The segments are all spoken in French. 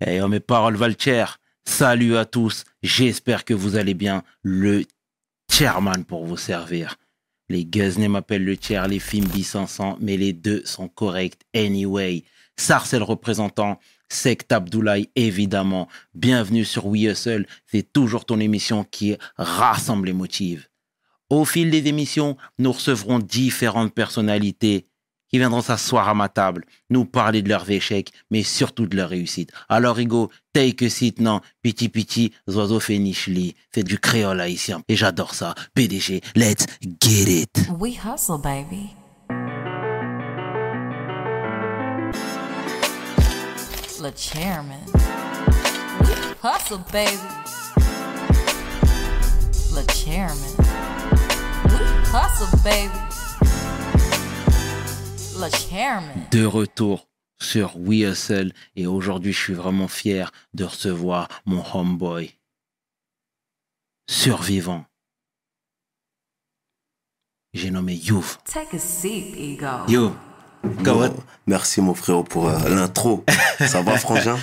Eh, oh, mes paroles valent cher. Salut à tous. J'espère que vous allez bien. Le chairman pour vous servir. Les Guzney m'appellent le tiers, les films sans mais les deux sont corrects anyway. Sarcel représentant, Sect Abdoulaye évidemment. Bienvenue sur We Hustle, c'est toujours ton émission qui rassemble les motifs. Au fil des émissions, nous recevrons différentes personnalités qui viendront s'asseoir à ma table, nous parler de leurs échecs, mais surtout de leur réussite. Alors, Rigo, take a seat, non, piti piti, zozo fénichli, c'est du créole haïtien. Et j'adore ça. PDG, let's get it. We hustle, baby. Le chairman. We hustle, baby. Le chairman. We hustle, baby. De retour sur We Hustle et aujourd'hui je suis vraiment fier de recevoir mon homeboy survivant. J'ai nommé Youf. Take a seat, Ego. Yo, Merci mon frérot pour euh, l'intro. Ça va frangin?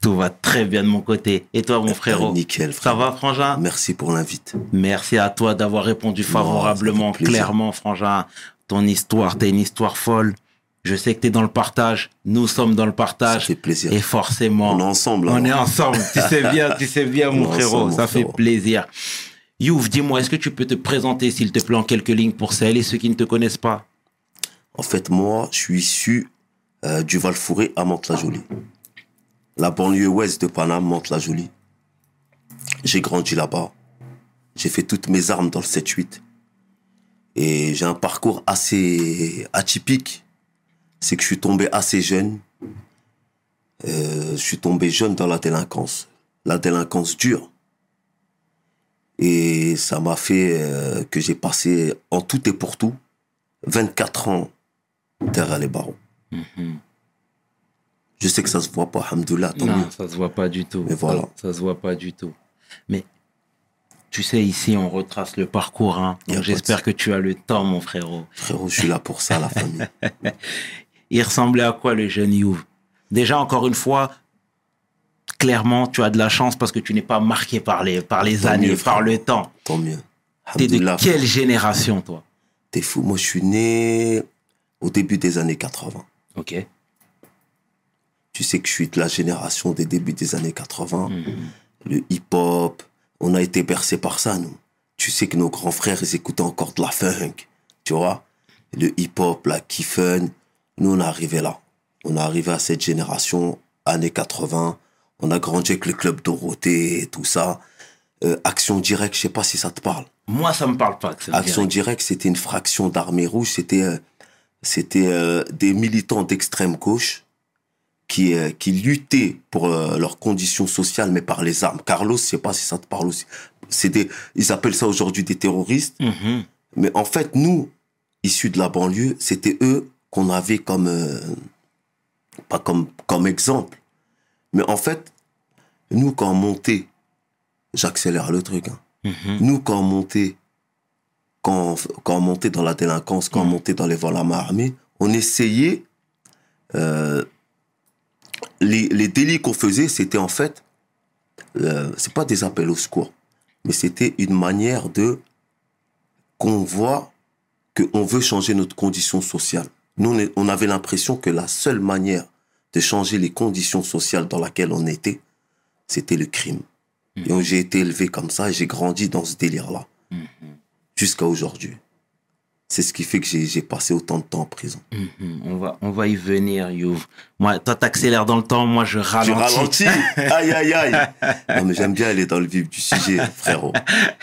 Tout va très bien de mon côté. Et toi mon frérot? Nickel frère. Ça va frangin? Merci pour l'invite. Merci à toi d'avoir répondu favorablement, clairement frangin ton histoire, t'as une histoire folle. Je sais que tu es dans le partage, nous sommes dans le partage. Ça fait plaisir. Et forcément, on est ensemble. On est ensemble. tu sais bien, tu sais bien, mon frérot. ça fait plaisir. Youf, dis-moi, est-ce que tu peux te présenter, s'il te plaît, en quelques lignes pour celles et ceux qui ne te connaissent pas? En fait, moi, je suis issu euh, du Val-Fouré à Mantes-la-Jolie. La banlieue ouest de Paname, Mantes-la-Jolie. J'ai grandi là-bas. J'ai fait toutes mes armes dans le 7-8. Et j'ai un parcours assez atypique. C'est que je suis tombé assez jeune. Euh, je suis tombé jeune dans la délinquance. La délinquance dure. Et ça m'a fait euh, que j'ai passé en tout et pour tout 24 ans derrière les barreaux. Mm-hmm. Je sais que ça se voit pas, Alhamdoulilah. Non, ça se voit pas du tout. Mais voilà. Ça, ça se voit pas du tout. Mais tu sais, ici, on retrace le parcours. Hein. J'espère que tu as le temps, mon frérot. Frérot, je suis là pour ça, la famille. Il ressemblait à quoi, le jeune Youv Déjà, encore une fois, clairement, tu as de la chance parce que tu n'es pas marqué par les, par les années, par le temps. Tant mieux. T'es de quelle génération, toi? T'es fou. Moi, je suis né au début des années 80. Ok. Tu sais que je suis de la génération des débuts des années 80. Mhm. Le hip-hop, on a été bercé par ça, nous. Tu sais que nos grands frères, ils écoutaient encore de la funk, tu vois? Le hip-hop, la kiffen. Nous, on est arrivé là. On est arrivé à cette génération, années 80. On a grandi avec le club Dorothée et tout ça. Euh, Action Directe, je sais pas si ça te parle. Moi, ça me parle pas. Action Directe, c'était une fraction d'armée rouge. C'était euh, c'était euh, des militants d'extrême gauche qui, qui luttaient pour leurs conditions sociales, mais par les armes. Carlos, je sais pas si ça te parle aussi. Des, ils appellent ça aujourd'hui des terroristes. Mm-hmm. Mais en fait, nous, issus de la banlieue, c'était eux qu'on avait comme, euh, pas comme, comme exemple. Mais en fait, nous, quand on montait, j'accélère le truc, hein. mm-hmm. nous, quand on montait, quand, quand on montait dans la délinquance, quand on Mm. montait dans les vols à main armée, on essayait, euh, les, les délits qu'on faisait, c'était en fait, euh, c'est pas des appels au secours, mais c'était une manière de qu'on voit qu'on veut changer notre condition sociale. Nous, on, avait l'impression que la seule manière de changer les conditions sociales dans lesquelles on était, c'était le crime. Et donc, j'ai été élevé comme ça et j'ai grandi dans ce délire-là. Jusqu'à aujourd'hui. C'est ce qui fait que j'ai passé autant de temps en prison. Mhm. On va, on va y venir, Youv. Moi, toi, t'accélères dans le temps, moi, je Tu ralentis. ralentis Aïe, aïe, aïe Non, mais j'aime bien aller dans le vif du sujet, frérot.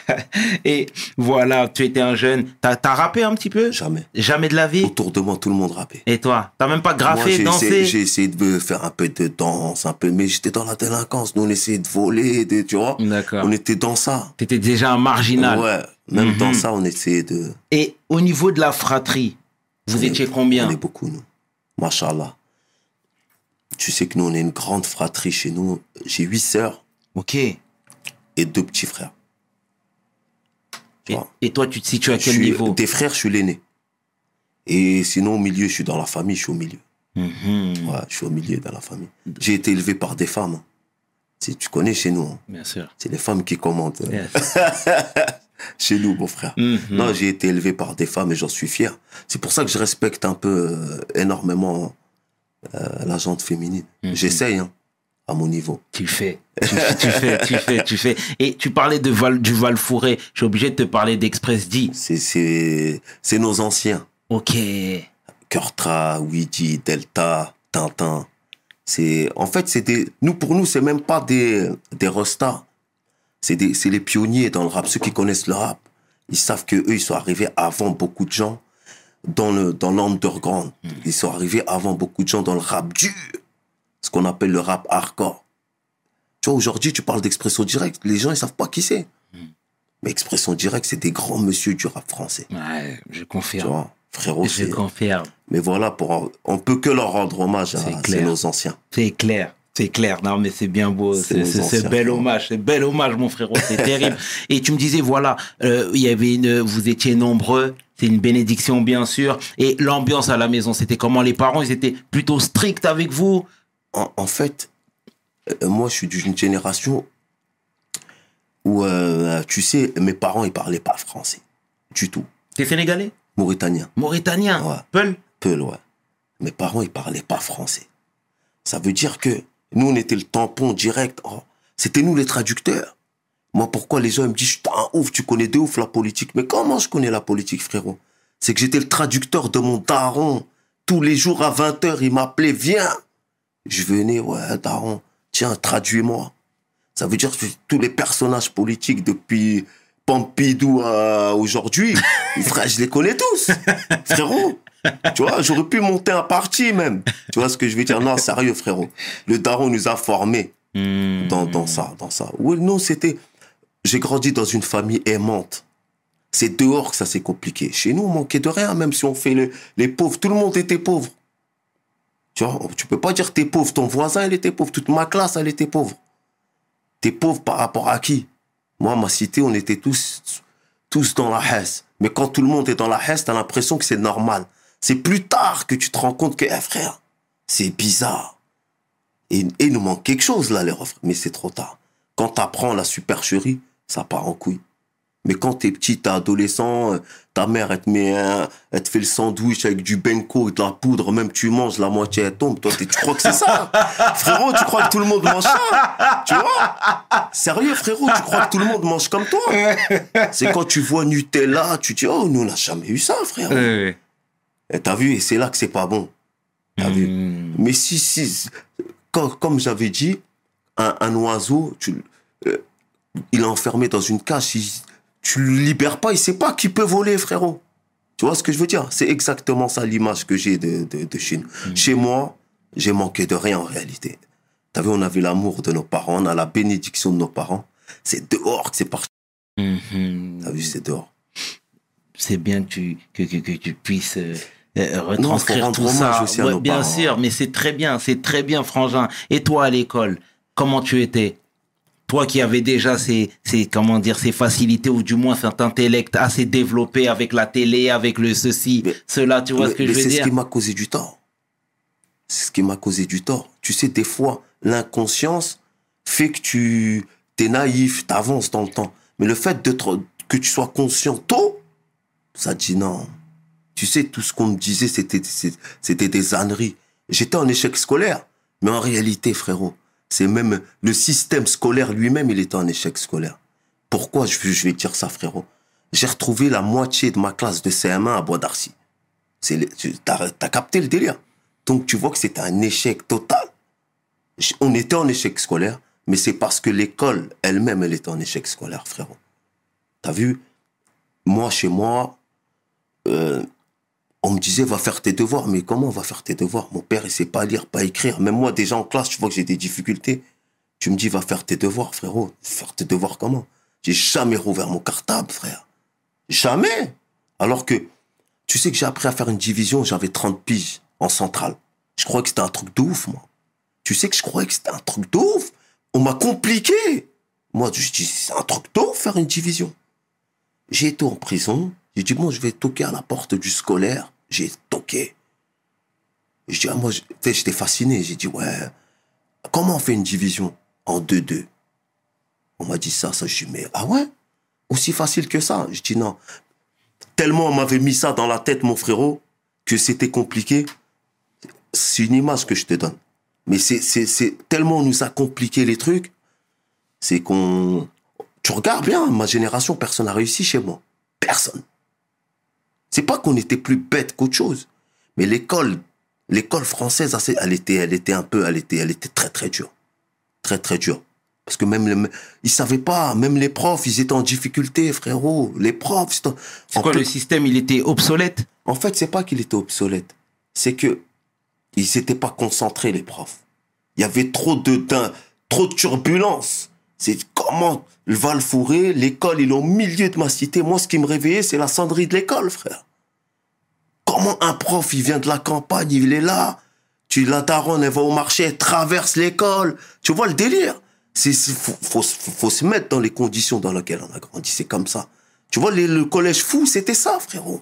Et voilà, tu étais un jeune. T'as as rappé un petit peu? Jamais. Jamais de la vie? Autour de moi, tout le monde rappait. Et toi T'as même pas Moi, graffé, j'ai dansé? j'ai essayé de faire un peu de danse, un peu, mais j'étais dans la délinquance. Nous, on essayait de voler, de, tu vois. D'accord. On était dans ça. T'étais déjà un marginal. Ouais. Même Mhm. dans ça, on essayait de. Et au niveau de la fratrie, vous On est- étiez combien? On est beaucoup, nous. Machallah. Tu sais que nous, on est une grande fratrie chez nous. J'ai huit sœurs Ok. et deux petits frères. Tu Et, vois? et toi, tu te situes à Je quel suis- niveau? Des frères, je suis l'aîné. Et sinon, au milieu, je suis dans la famille, je suis au milieu. Mhm. Ouais, je suis au milieu dans la famille. J'ai été élevé par des femmes. hein. Si tu connais chez nous, hein. Bien sûr. c'est les femmes qui commentent. euh, Yes. chez nous, mon frère. Mhm. Non, j'ai été élevé par des femmes et j'en suis fier. C'est pour ça que je respecte un peu euh, énormément euh, la gente féminine. Mhm. J'essaye, hein, à mon niveau. Tu fais. Tu, tu fais, tu fais, tu fais. Et tu parlais de Val, du Val Fourré. Je suis obligé de te parler d'Express D. C'est, c'est, c'est nos anciens. Ok. Kurtra, Ouija, Delta, Tintin. C'est, en fait, c'est des, nous, pour nous, c'est même pas des, des restas. C'est les pionniers dans le rap. Ceux qui connaissent le rap, ils savent que eux, ils sont arrivés avant beaucoup de gens dans le, dans l'underground. Ils sont arrivés avant beaucoup de gens dans le rap dur. Ce qu'on appelle le rap hardcore. Tu vois, aujourd'hui, tu parles d'expression directe. Les gens, ils savent pas qui c'est. Mais expression directe, c'est des grands monsieur du rap français. Ouais, je Tu confirme. vois, frérot, Je confirme. mais voilà, pour, on peut que leur rendre hommage à clair. nos anciens. C'est clair. C'est clair. Non, mais c'est bien beau. C'est bel hommage. C'est bel hommage, mon frérot. C'est terrible. Et tu me disais, voilà, euh, il y avait une, vous étiez nombreux. C'est une bénédiction, bien sûr. Et l'ambiance à la maison, c'était comment? Les parents, ils étaient plutôt stricts avec vous? En, en fait, euh, moi, je suis d'une génération où, euh, tu sais, mes parents, ils parlaient pas français. Du tout. T'es sénégalais? Mauritanien. Mauritanien? Ouais. Peul? Peu, ouais. Mes parents, ils parlaient pas français. Ça veut dire que nous, on était le tampon direct. Oh, C'était nous les traducteurs. Moi, pourquoi les gens me disent, ouf, tu connais de ouf la politique. Mais comment je connais la politique, frérot? C'est que j'étais le traducteur de mon daron. Tous les jours à 20h, il m'appelait, viens. Je venais, ouais, daron, tiens, traduis-moi. Ça veut dire que tous les personnages politiques depuis Pompidou à aujourd'hui, frère, je les connais tous. Frérot, tu vois, j'aurais pu monter un parti même. Tu vois ce que je veux dire? Non, sérieux, frérot. Le daron nous a formés Hmm. dans, dans ça, dans ça. Oui, non, c'était... J'ai grandi dans une famille aimante. C'est dehors que ça s'est compliqué. Chez nous, on manquait de rien, même si on fait le- les pauvres. Tout le monde était pauvre. Tu vois, tu peux pas dire t'es pauvre. Ton voisin, il était pauvre. Toute ma classe, elle était pauvre. T'es pauvre par rapport à qui? Moi, ma cité, on était tous, tous dans la hesse. Mais quand tout le monde est dans la hesse, t'as l'impression que c'est normal. C'est plus tard que tu te rends compte que, eh, frère, c'est bizarre. Et, et il nous manque quelque chose, là, les refrains. Mais c'est trop tard. Quand t'apprends la supercherie, ça part en couille. Mais quand t'es petit, t'es adolescent, euh, ta mère, elle te met un- elle te fait le sandwich avec du benko et de la poudre, même tu manges, la moitié elle tombe. Toi, tu crois que c'est ça? frérot, tu crois que tout le monde mange ça? Tu vois? Sérieux, frérot, tu crois que tout le monde mange comme toi? C'est quand tu vois Nutella, tu dis, oh, nous, on n'a jamais eu ça, frère. Ouais. Et t'as vu, et c'est là que c'est pas bon. T'as vu? Hmm. Mais si, si, quand- comme j'avais dit, un, un oiseau, tu, euh, il est enfermé dans une cage. Si tu le libères pas, il sait pas qui peut voler, frérot. Tu vois ce que je veux dire? C'est exactement ça l'image que j'ai de, de, de chez nous. Chez moi, j'ai manqué de rien en réalité. T'as vu, on avait l'amour de nos parents, on a la bénédiction de nos parents. C'est dehors que c'est parti. Mhm. T'as vu, c'est dehors. c'est bien que tu, que, que, que tu puisses euh, retranscrire rendre tout ça. aussi à Ouais, nos bien parents. sûr, mais c'est très bien, c'est très bien, Frangin. Et toi, à l'école, comment tu étais? Toi qui avais déjà ces, ces, comment dire, ces facilités, ou du moins cet intellect assez développé avec la télé, avec le ceci, Mais- cela, tu vois Mais- ce que je veux c'est dire? ce qui m'a causé du tort. C'est ce qui m'a causé du tort. Tu sais, des fois, l'inconscience fait que tu es naïf, t'avances dans le temps. Mais le fait d'être, que tu sois conscient tôt, ça te dit non. Tu sais, tout ce qu'on me disait, c'était, c'est- des âneries. J'étais en échec scolaire. Mais en réalité, frérot, c'est même le système scolaire lui-même, il était en échec scolaire. Pourquoi je, vais dire ça, frérot? J'ai retrouvé la moitié de ma classe de CM1 à Bois d'Arcy. C'est T'as t'as capté le délire? Donc tu vois que c'était un échec total. On était en échec scolaire, mais c'est parce que l'école elle-même, elle était en échec scolaire, frérot. T'as vu? Moi, chez moi, euh, on me disait, va faire tes devoirs. Mais comment on va faire tes devoirs? Mon père, il sait pas lire, pas écrire. Même moi, déjà en classe, tu vois que j'ai des difficultés. Tu me dis, va faire tes devoirs, frérot. Faire tes devoirs comment? J'ai jamais rouvert mon cartable, frère. Jamais Alors que, tu sais que j'ai appris à faire une division, j'avais 30 piges en centrale. Je croyais que c'était un truc de ouf, moi. Tu sais que je croyais que c'était un truc de ouf? On m'a compliqué. Moi, je dis, c'est un truc de ouf, faire une division. J'ai été en prison. J'ai dit, bon, je vais toquer à la porte du scolaire. J'ai toqué. Je dis, ah, moi, j'étais fasciné. J'ai dit, ouais, comment on fait une division en 2-2. On m'a dit ça, ça. Je dis, mais ah ouais? Aussi facile que ça? Je dis non. Tellement on m'avait mis ça dans la tête, mon frérot, que c'était compliqué. C'est une image que je te donne. Mais c'est tellement on nous a compliqué les trucs, c'est qu'on. Tu regardes bien, ma génération, personne n'a réussi chez moi. Personne. C'est pas qu'on était plus bête qu'autre chose. Mais l'école, l'école française, elle était, elle était un peu, elle était, elle était très très dure. Très très dure. Parce que même les, ils savaient pas, même les profs, ils étaient en difficulté, frérot. Les profs, C'est quoi, le système, il était obsolète? En fait, c'est pas qu'il était obsolète. C'est que ils s'étaient pas concentrés, les profs. Il y avait trop de, trop de turbulences. C'est comment le Val Fourré, l'école, il est au milieu de ma cité. Moi, ce qui me réveillait, c'est la sonnerie de l'école, frère. Comment un prof, il vient de la campagne, il est là. Tu, la daronne, elle va au marché, elle traverse l'école. Tu vois le délire? C'est, faut, faut, se mettre dans les conditions dans lesquelles on a grandi. C'est comme ça. Tu vois, le collège fou, c'était ça, frérot.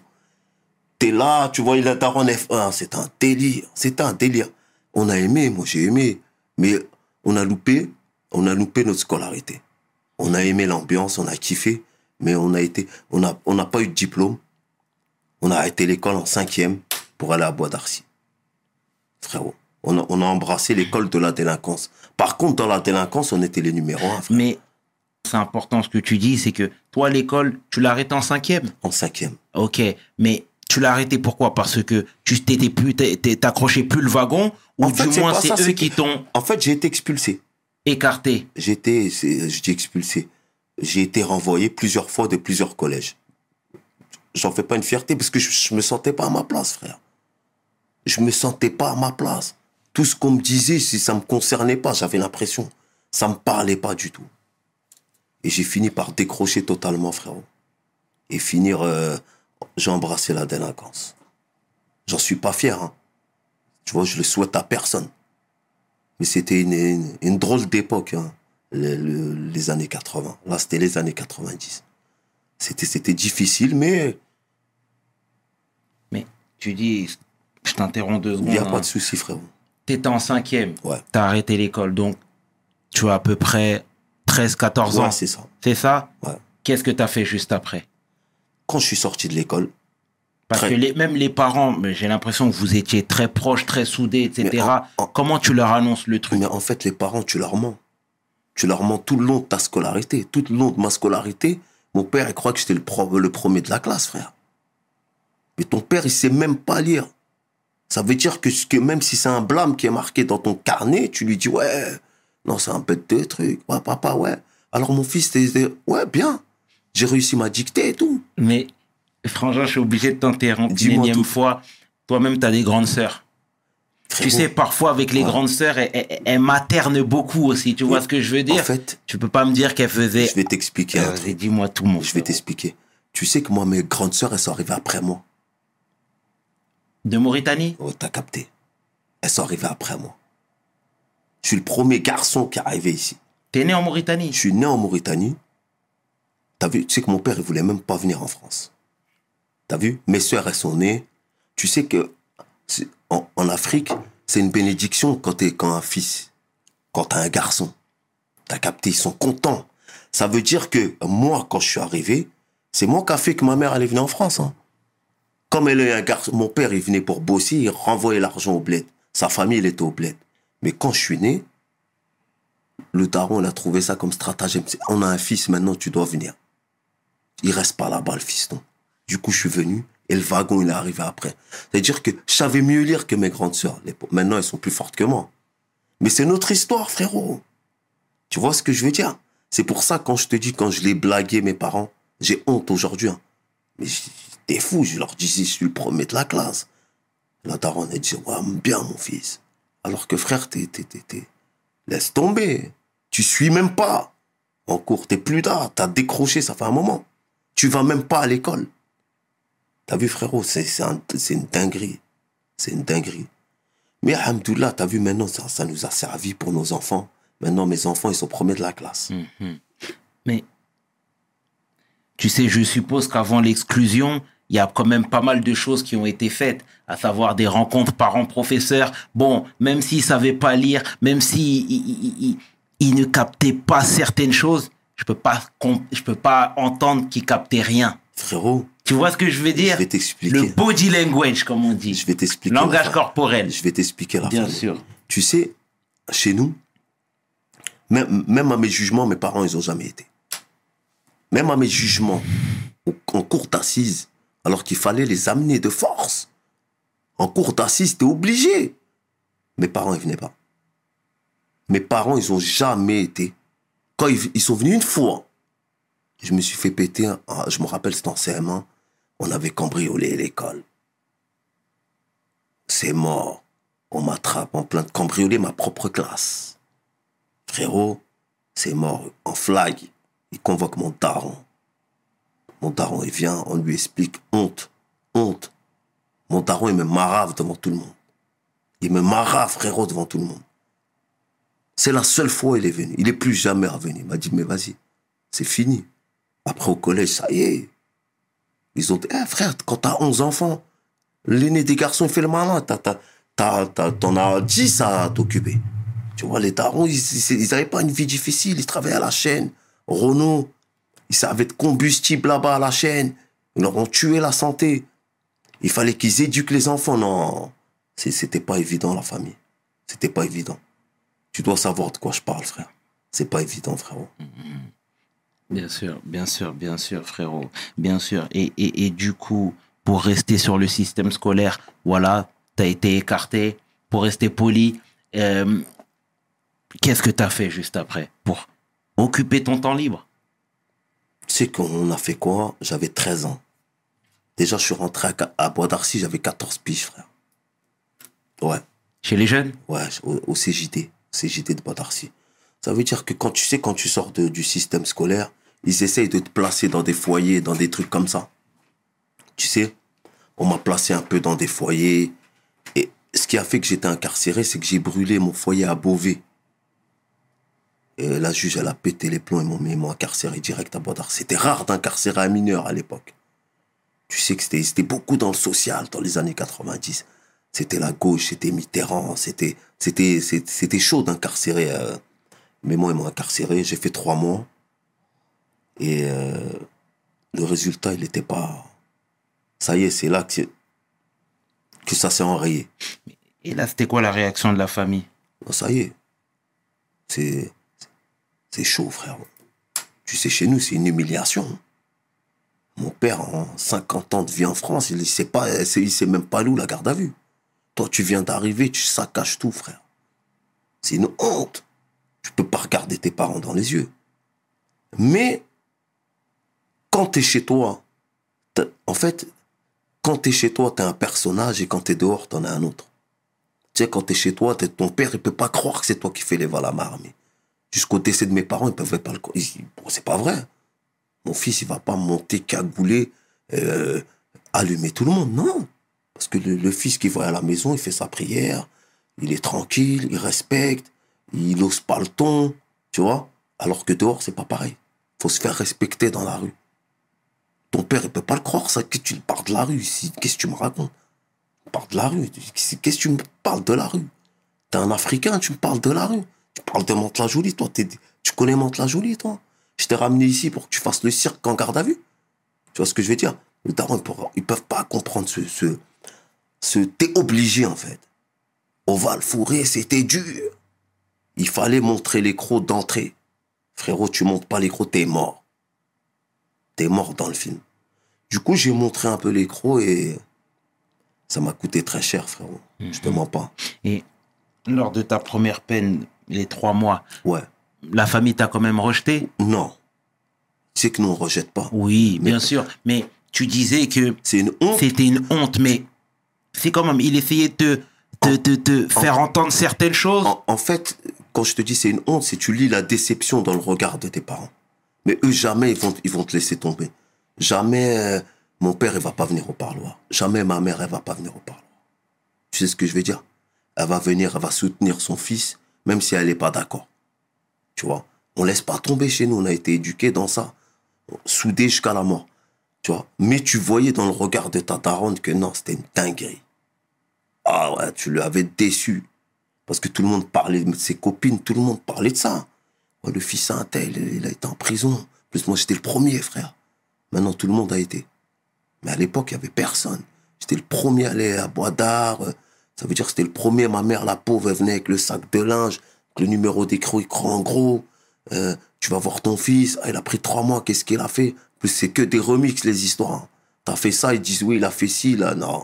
T'es là, tu vois, il a daronne F1. C'est un délire. C'est un délire. On a aimé, moi j'ai aimé. Mais on a loupé, on a loupé notre scolarité. On a aimé l'ambiance, on a kiffé, mais on a été, on a, on n'a pas eu de diplôme. On a arrêté l'école en cinquième pour aller à Bois d'Arcy. Frérot, on a, on a embrassé l'école de la délinquance. Par contre, dans la délinquance, on était les numéros un, frère, Mais c'est important ce que tu dis, c'est que toi, l'école, tu l'as arrêté en cinquième? en cinquième. Ok, mais tu l'as arrêté pourquoi? Parce que tu t'étais plus, t'accrochais plus le wagon? Ou En du fait, moins c'est eux qui t'ont En fait, j'ai été expulsé. Écarté. J'étais, dis expulsé. J'ai été renvoyé plusieurs fois de plusieurs collèges. J'en fais pas une fierté parce que je, je me sentais pas à ma place, frère. Je me sentais pas à ma place. Tout ce qu'on me disait, si ça me concernait pas, j'avais l'impression, ça me parlait pas du tout. Et j'ai fini par décrocher totalement, frérot. Et finir, euh, j'ai embrassé la délinquance. J'en suis pas fier, hein. Tu vois, je le souhaite à personne. Mais c'était une, une, une drôle d'époque, hein, le- le- les années 80. Là, c'était les années 90. C'était, c'était difficile, mais Mais tu dis, je t'interromps deux il n'y a secondes. pas hein. de souci, frérot. T'étais en cinquième, Ouais. t'as arrêté l'école, donc tu as à peu près 13-14 ans. Ouais, c'est ça. C'est ça? Ouais. Qu'est-ce que t'as fait juste après? Quand je suis sorti de l'école, Parce Très- que les, même les parents, mais j'ai l'impression que vous étiez très proches, très soudés, etc. Mais en- en- Comment tu leur annonces le truc? Mais en fait, les parents, tu leur mens. Tu leur mens tout le long de ta scolarité. Tout le long de ma scolarité, mon père, il croit que j'étais le, pro- le premier de la classe, frère. Mais ton père, il sait même pas lire. Ça veut dire que, que même si c'est un blâme qui est marqué dans ton carnet, tu lui dis, ouais, non, c'est un bête de truc. Ouais, papa, ouais. Alors mon fils, t'es- ouais, bien. J'ai réussi ma dictée et tout. Mais, Frangin, je suis obligé de t'interrompre une énième fois. Toi-même, tu as des grandes sœurs. Tu sais, parfois, avec les Ouais. grandes sœurs, elles, elles- elles maternent beaucoup aussi. Tu vois ce que je veux dire En fait, Tu peux pas me dire qu'elles faisaient... je vais t'expliquer Euh. Dis-moi tout, mon Je vais t'expliquer. Tu sais que moi, mes grandes sœurs, elles sont arrivées après moi. De Mauritanie Oh, t'as capté. Elles sont arrivées après moi. Je suis le premier garçon qui est arrivé ici. T'es né en Je Mauritanie suis né en Mauritanie. Vu, tu sais que mon père, il voulait même pas venir en France. T'as vu? Mes sœurs, elles sont nées. Tu sais que en, Afrique, c'est une bénédiction quand t'es quand un fils, quand t'as un garçon. T'as capté, ils sont contents. Ça veut dire que moi, quand je suis arrivé, c'est moi qui a fait que ma mère allait venir en France. hein. Comme elle est un garçon, mon père, il venait pour bosser, il renvoyait l'argent au bled. Sa famille, elle était au bled. Mais quand je suis né, le daron, il a trouvé ça comme stratagème. On a un fils, maintenant tu dois venir. Il reste pas là-bas, le fiston. Du coup, je suis venu et le wagon, il est arrivé après. C'est-à-dire que je savais mieux lire que mes grandes sœurs. Les- Maintenant, elles sont plus fortes que moi. Mais c'est notre histoire, frérot. Tu vois ce que je veux dire? C'est pour ça, quand je te dis, quand je l'ai blagué, mes parents, j'ai honte aujourd'hui. hein. Mais t'es fou, je leur disais, je suis le premier de la classe. La daronne, elle dit, ouais, bien, mon fils. Alors que frère, t'es, t'es, t'es- Laisse tomber. Tu suis même pas. En cours, t'es plus là. T'as décroché, ça fait un moment. Tu vas même pas à l'école. T'as vu, frérot, c'est, un- une dinguerie. C'est une dinguerie. Mais Alhamdoulilah, t'as vu, maintenant, ça, ça nous a servi pour nos enfants. Maintenant, mes enfants, ils sont premiers de la classe. Mhm. Mais tu sais, je suppose qu'avant l'exclusion, il y a quand même pas mal de choses qui ont été faites, à savoir des rencontres parents-professeurs. Bon, même s'ils savaient pas lire, même si ils, ils- ils- il ne captait pas certaines choses, je peux pas, je peux pas entendre qu'il captait rien. Frérot, Tu vois ce que je veux dire? je vais t'expliquer. Le body language, comme on dit. Je vais t'expliquer. Langage corporel. Je vais t'expliquer la Bien fin. sûr. Tu sais, chez nous, même, même à mes jugements, mes parents, ils ont jamais été. Même à mes jugements, en cour d'assises, alors qu'il fallait les amener de force. En cour d'assises, t'es obligé. Mes parents, ils venaient pas. Mes parents, ils ont jamais été. Quand ils, ils sont venus une fois, je me suis fait péter. je me rappelle, c'était en CM1. On avait cambriolé l'école. C'est mort. On m'attrape en plein de cambrioler ma propre classe. Frérot, c'est mort. En flag, il convoque mon daron. Mon daron, il vient, on lui explique honte, honte. Mon daron, il me marave devant tout le monde. Il me marave, frérot, devant tout le monde. C'est la seule fois où il est venu. Il est plus jamais revenu. Il m'a dit, mais vas-y, c'est fini. Après, au collège, ça y est. Ils ont dit, Eh, frère, quand t'as 11 enfants, l'aîné des garçons, fait le malin. T'en as 10 à t'occuper. Tu vois, les darons, ils n'avaient pas une vie difficile. Ils travaillaient à la chaîne. Renault, ils savaient de combustible là-bas à la chaîne. Ils leur ont tué la santé. Il fallait qu'ils éduquent les enfants. Non, c'était pas évident, la famille. C'était pas évident. Tu dois savoir de quoi je parle, frère. C'est pas évident, frérot. Bien sûr, bien sûr, bien sûr, frérot. Bien sûr. Et, et, et du coup, pour rester sur le système scolaire, voilà, tu as été écarté. Pour rester poli, euh, qu'est-ce que tu as fait juste après pour occuper ton temps libre? Tu sais qu'on a fait quoi? J'avais 13 ans. Déjà, je suis rentré à, à Bois d'Arcy, j'avais 14 piges, frère. Ouais, Chez les jeunes? Ouais, au, au CJD, CJD de Bois d'Arcy. Ça veut dire que quand tu sais, quand tu sors de- du système scolaire, ils essayent de te placer dans des foyers, dans des trucs comme ça. Tu sais, on m'a placé un peu dans des foyers. Et ce qui a fait que j'étais incarcéré, c'est que j'ai brûlé mon foyer à Beauvais. Et la juge, elle a pété les plombs et m'ont incarcéré direct à Bois. C'était rare d'incarcérer un mineur à l'époque. Tu sais que c'était beaucoup dans le social dans les années 90. C'était la gauche, c'était Mitterrand, c'était chaud d'incarcérer. euh. Mais moi, ils m'ont incarcéré, j'ai fait trois mois. Et euh, le résultat, il n'était pas. Ça y est, c'est là que, que ça s'est enrayé. Et là, c'était quoi la réaction de la famille? Ça y est. C'est. C'est chaud, frère. Tu sais, chez nous, c'est une humiliation. Mon père, en 50 ans de vie en France, il ne sait, pas, il sait même pas où la garde à vue. Toi, tu viens d'arriver, tu saccages tout, frère. C'est une honte. Tu peux pas regarder tes parents dans les yeux. Mais, quand tu es chez toi, en fait, quand tu es chez toi, tu es un personnage et quand tu es dehors, tu en as un autre. Tu sais, quand t'es chez toi, t'es- ton père, il peut pas croire que c'est toi qui fais les valamar. Mais jusqu'au décès de mes parents, ils peuvent pas le croire. Bon, c'est pas vrai. Mon fils, il va pas monter, cagouler, euh, allumer tout le monde. Non. Parce que le, fils qui va à la maison, il fait sa prière, il est tranquille, il respecte, il ose pas le ton, tu vois. Alors que dehors, c'est pas pareil. Faut se faire respecter dans la rue. Ton père, il peut pas le croire, ça, que tu de la rue. ici. Qu'est-ce que tu me racontes? On parle de la rue. Qu'est-ce que tu me parles de la rue? T'es un Africain, tu me parles de la rue. Tu parles de Mantes-la-Jolie, toi. t'es- tu connais Mantes-la-Jolie, toi? Je t'ai ramené ici pour que tu fasses le cirque en garde à vue. Tu vois ce que je veux dire? Les darons, ils ils peuvent pas comprendre ce... ce, ce T'es obligé, en fait. Au Val-Fouré, c'était dur. Il fallait montrer les d'entrée. Frérot, tu montes pas les t'es mort. T'es mort dans le film. Du coup, j'ai montré un peu les crocs et ça m'a coûté très cher, frérot. Je te mens pas. Et lors de ta première peine, les trois mois, Ouais. la famille t'a quand même rejeté? Non. Tu sais que nous, on rejette pas. Oui, Mais- bien sûr. Mais tu disais que C'est une honte. c'était une honte, mais c'est quand même, il essayait de te, te, te, te faire entendre certaines choses. En, en fait, quand je te dis c'est une honte, c'est tu lis la déception dans le regard de tes parents. Mais eux, jamais ils vont, ils vont te laisser tomber. Jamais euh, mon père, il va pas venir au parloir. Jamais ma mère, elle va pas venir au parloir. Tu sais ce que je veux dire? Elle va venir, elle va soutenir son fils, même si elle n'est pas d'accord. Tu vois? On laisse pas tomber chez nous. On a été éduqués dans ça. Soudés jusqu'à la mort. Tu vois? Mais tu voyais dans le regard de ta daronne que non, c'était une dinguerie. Ah ouais, tu l'avais déçu. Parce que tout le monde parlait de ses copines, tout le monde parlait de ça. Oh, le fils à il a été en prison. Plus, moi, j'étais le premier, frère. Maintenant, tout le monde a été. Mais à l'époque, il n'y avait personne. J'étais le premier à aller à Bois d'Art. Ça veut dire que c'était le premier. Ma mère, la pauvre, elle venait avec le sac de linge, le numéro d'écran écran en gros. Euh, tu vas voir ton fils. Ah, il a pris trois mois. Qu'est-ce qu'il a fait? Plus, c'est que des remixes, les histoires. T'as fait ça, ils disent oui, il a fait ci, là. Non.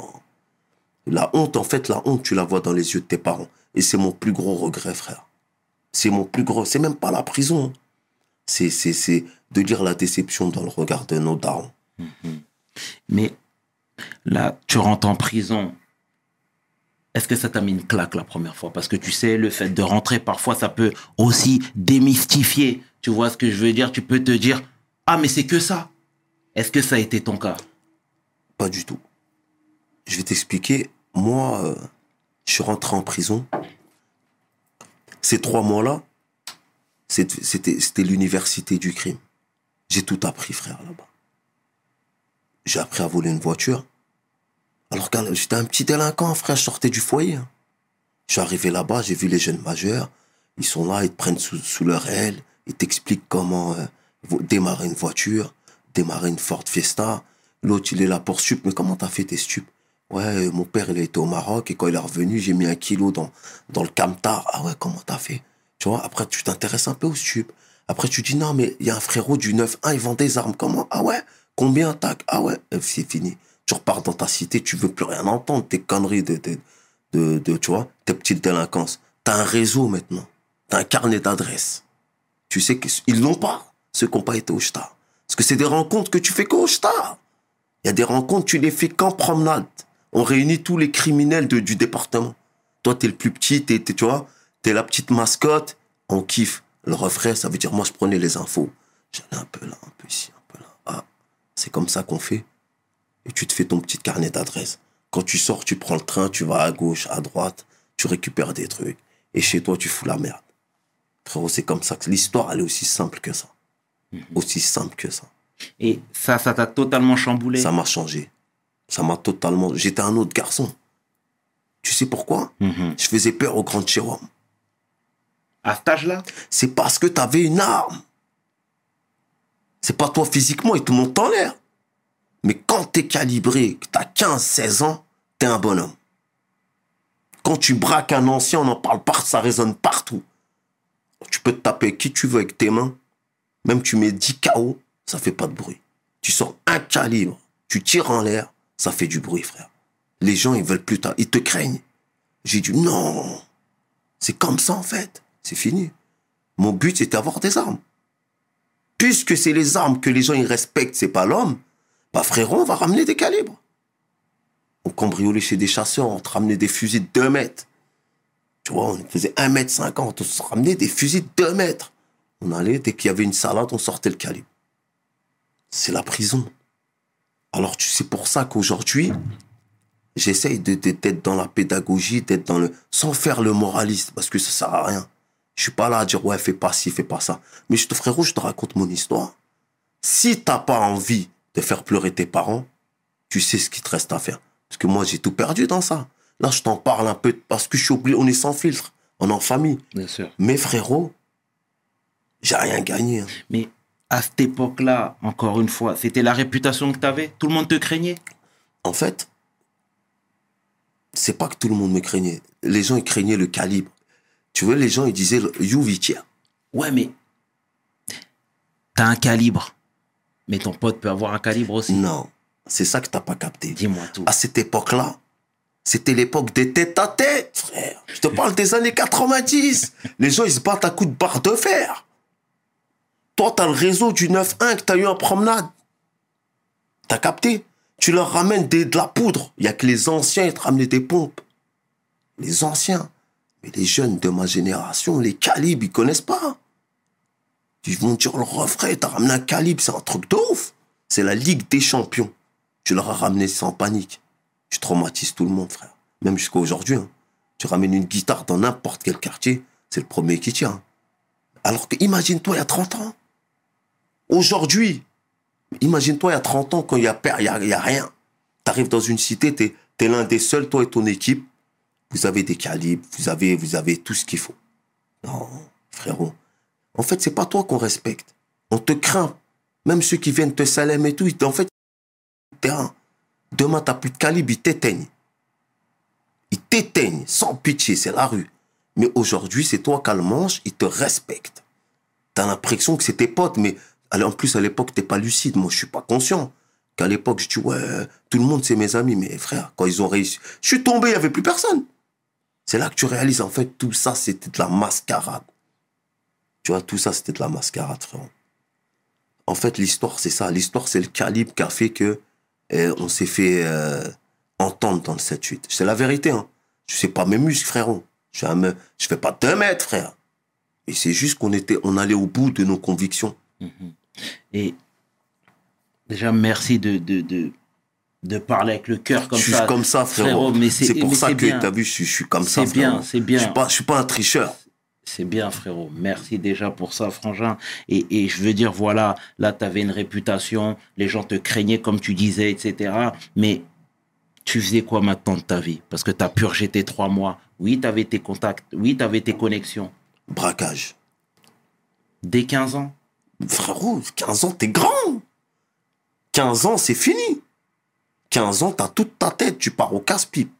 La honte, en fait, la honte, tu la vois dans les yeux de tes parents. Et c'est mon plus gros regret, frère. C'est mon plus gros. C'est même pas la prison. C'est, c'est, c'est de lire la déception dans le regard de nos darons. Mais là, tu rentres en prison. Est-ce que ça t'a mis une claque la première fois? Parce que tu sais, le fait de rentrer, parfois, ça peut aussi démystifier. Tu vois ce que je veux dire? Tu peux te dire, ah, mais c'est que ça. Est-ce que ça a été ton cas? Pas du tout. Je vais t'expliquer. Moi, euh, je suis rentré en prison. Ces trois mois-là, c'était l'université du crime. J'ai tout appris, frère, là-bas. J'ai appris à voler une voiture. Alors que j'étais un petit délinquant, frère, je sortais du foyer. hein. Je suis arrivé là-bas, j'ai vu les jeunes majeurs. Ils sont là, ils te prennent sous, leur aile. Ils t'expliquent comment euh, démarrer une voiture, démarrer une Ford Fiesta. L'autre, il est là pour stup. Mais comment t'as fait tes stup Ouais, mon père, il été au Maroc et quand il est revenu, j'ai mis un kilo dans, le camtar. Ah ouais, comment t'as fait? Tu vois, après, tu t'intéresses un peu au stup. Après, tu dis non, mais il y a un frérot du 9-1, il vend des armes. Comment? Ah ouais? Combien? Tac Ah ouais, c'est fini. Tu repars dans ta cité, tu veux plus rien entendre, tes conneries de, de, tu vois, tes petites délinquances. T'as un réseau maintenant. T'as un carnet d'adresses. Tu sais qu'ils l'ont pas, ceux qui n'ont pas été au Star. Parce que c'est des rencontres que tu fais qu'au Star. Il y a des rencontres, tu les fais qu'en promenade. On réunit tous les criminels de- du département. Toi, t'es le plus petit, t'es, t'es- tu vois, t'es la petite mascotte, on kiffe. Le refrain, ça veut dire, moi, je prenais les infos. J'allais un peu là, un peu ici, un peu là. Ah, c'est comme ça qu'on fait. Et tu te fais ton petit carnet d'adresses. Quand tu sors, tu prends le train, tu vas à gauche, à droite, tu récupères des trucs. Et chez toi, tu fous la merde. Frérot, c'est comme ça que l'histoire, elle est aussi simple que ça. Aussi simple que ça. Et ça, ça t'a totalement chamboulé? Ça m'a changé. Ça m'a totalement. J'étais un autre garçon. Tu sais pourquoi? Mhm. Je faisais peur au grand Jérôme. À cet âge-là? C'est parce que tu avais une arme. C'est pas toi physiquement, il te monte en l'air. Mais quand t'es calibré, que t'as 15, 16 ans, t'es un bonhomme. Quand tu braques un ancien, on en parle pas, ça résonne partout. Tu peux te taper qui tu veux avec tes mains. Même tu mets 10 KO, ça fait pas de bruit. Tu sors un calibre, tu tires en l'air, ça fait du bruit, frère. Les gens, ils veulent plus tard, ils te craignent. J'ai dit non, c'est comme ça en fait, c'est fini. Mon but, c'était d'avoir des armes. Puisque c'est les armes que les gens ils respectent, c'est pas l'homme, bah frérot, on va ramener des calibres. On cambriolait chez des chasseurs, on te ramenait des fusils de 2 mètres. Tu vois, on faisait 1 mètre 50, on se ramenait des fusils de 2 mètres. On allait, dès qu'il y avait une salade, on sortait le calibre. C'est la prison. Alors, tu sais pour ça qu'aujourd'hui, j'essaye de- de- d'être dans la pédagogie, d'être dans le. sans faire le moraliste, parce que ça sert à rien. Je suis pas là à dire, ouais, fais pas ci, fais pas ça. Mais je te frérot, je te raconte mon histoire. Si t'as pas envie de faire pleurer tes parents, tu sais ce qu'il te reste à faire. Parce que moi, j'ai tout perdu dans ça. Là, je t'en parle un peu parce que je suis obligé, on est sans filtre. On est en famille. Bien sûr. Mais frérot, j'ai rien gagné. hein. Mais à cette époque-là, encore une fois, c'était la réputation que tu avais Tout le monde te craignait En fait, c'est pas que tout le monde me craignait. Les gens, ils craignaient le calibre. Tu vois, les gens, ils disaient, you Vitia. Ouais, mais t'as un calibre. Mais ton pote peut avoir un calibre aussi. Non, c'est ça que t'as pas capté. Dis-moi tout. À cette époque-là, c'était l'époque des têtes à tête, frère. Je te parle des années 90. Les gens, ils se battent à coups de barre de fer. Toi, t'as le réseau du 9-1 que t'as eu en promenade. T'as capté? Tu leur ramènes des- de la poudre. Il y a que les anciens, ils te ramenaient des pompes. Les anciens. Mais les jeunes de ma génération, les calibres, ils connaissent pas. Ils vont dire le refrain, t'as ramené un calibre, c'est un truc de ouf. C'est la Ligue des champions. Tu leur as ramené sans panique. Tu traumatises tout le monde, frère. Même jusqu'à aujourd'hui. hein. Tu ramènes une guitare dans n'importe quel quartier, c'est le premier qui tient. Alors que imagine-toi il y a 30 ans. Aujourd'hui, imagine-toi il y a 30 ans quand il y a y a, y a rien. Tu arrives dans une cité, tu es, l'un des seuls, toi et ton équipe. Vous avez des calibres, vous avez, vous avez tout ce qu'il faut. Non, frérot. En fait, c'est pas toi qu'on respecte. On te craint. Même ceux qui viennent te salam et tout, en fait, terrain. Demain, t'as plus de calibre, ils t'éteignent. Ils t'éteignent sans pitié, c'est la rue. Mais aujourd'hui, c'est toi qu'elle mange, ils te respectent. T'as l'impression que c'est tes potes, mais allez, en plus, à l'époque, t'es pas lucide. Moi, je suis pas conscient. Qu'à l'époque, je dis, ouais, tout le monde, c'est mes amis. Mais frère, quand ils ont réussi, je suis tombé, il y avait plus personne. C'est là que tu réalises, en fait, tout ça, c'était de la mascarade. Tu vois, tout ça, c'était de la mascarade, frère. En fait, l'histoire, c'est ça. L'histoire, c'est le calibre qui a fait que eh, on s'est fait euh, entendre dans le 7-8. C'est la vérité, hein. Je sais pas mes muscles, frérot. Je, je fais pas deux mètres, frère. Et c'est juste qu'on était, on allait au bout de nos convictions. Et déjà, merci de, de, de, de parler avec le cœur comme je suis ça. comme ça, frérot. mais c'est pour mais ça que, bien. t'as vu, je, suis- je suis comme ça, C'est bien, c'est bien. Je suis pas, je suis pas un tricheur. C'est bien, frérot. Merci déjà pour ça, Frangin. Et, et je veux dire, voilà, là, tu avais une réputation, les gens te craignaient, comme tu disais, etc. Mais tu faisais quoi maintenant de ta vie? Parce que tu as purgé tes trois mois. Oui, tu avais tes contacts. Oui, tu avais tes connexions. Braquage. Dès 15 ans? Frérot, 15 ans, t'es grand. 15 ans, c'est fini. 15 ans, t'as toute ta tête, tu pars au casse-pipe.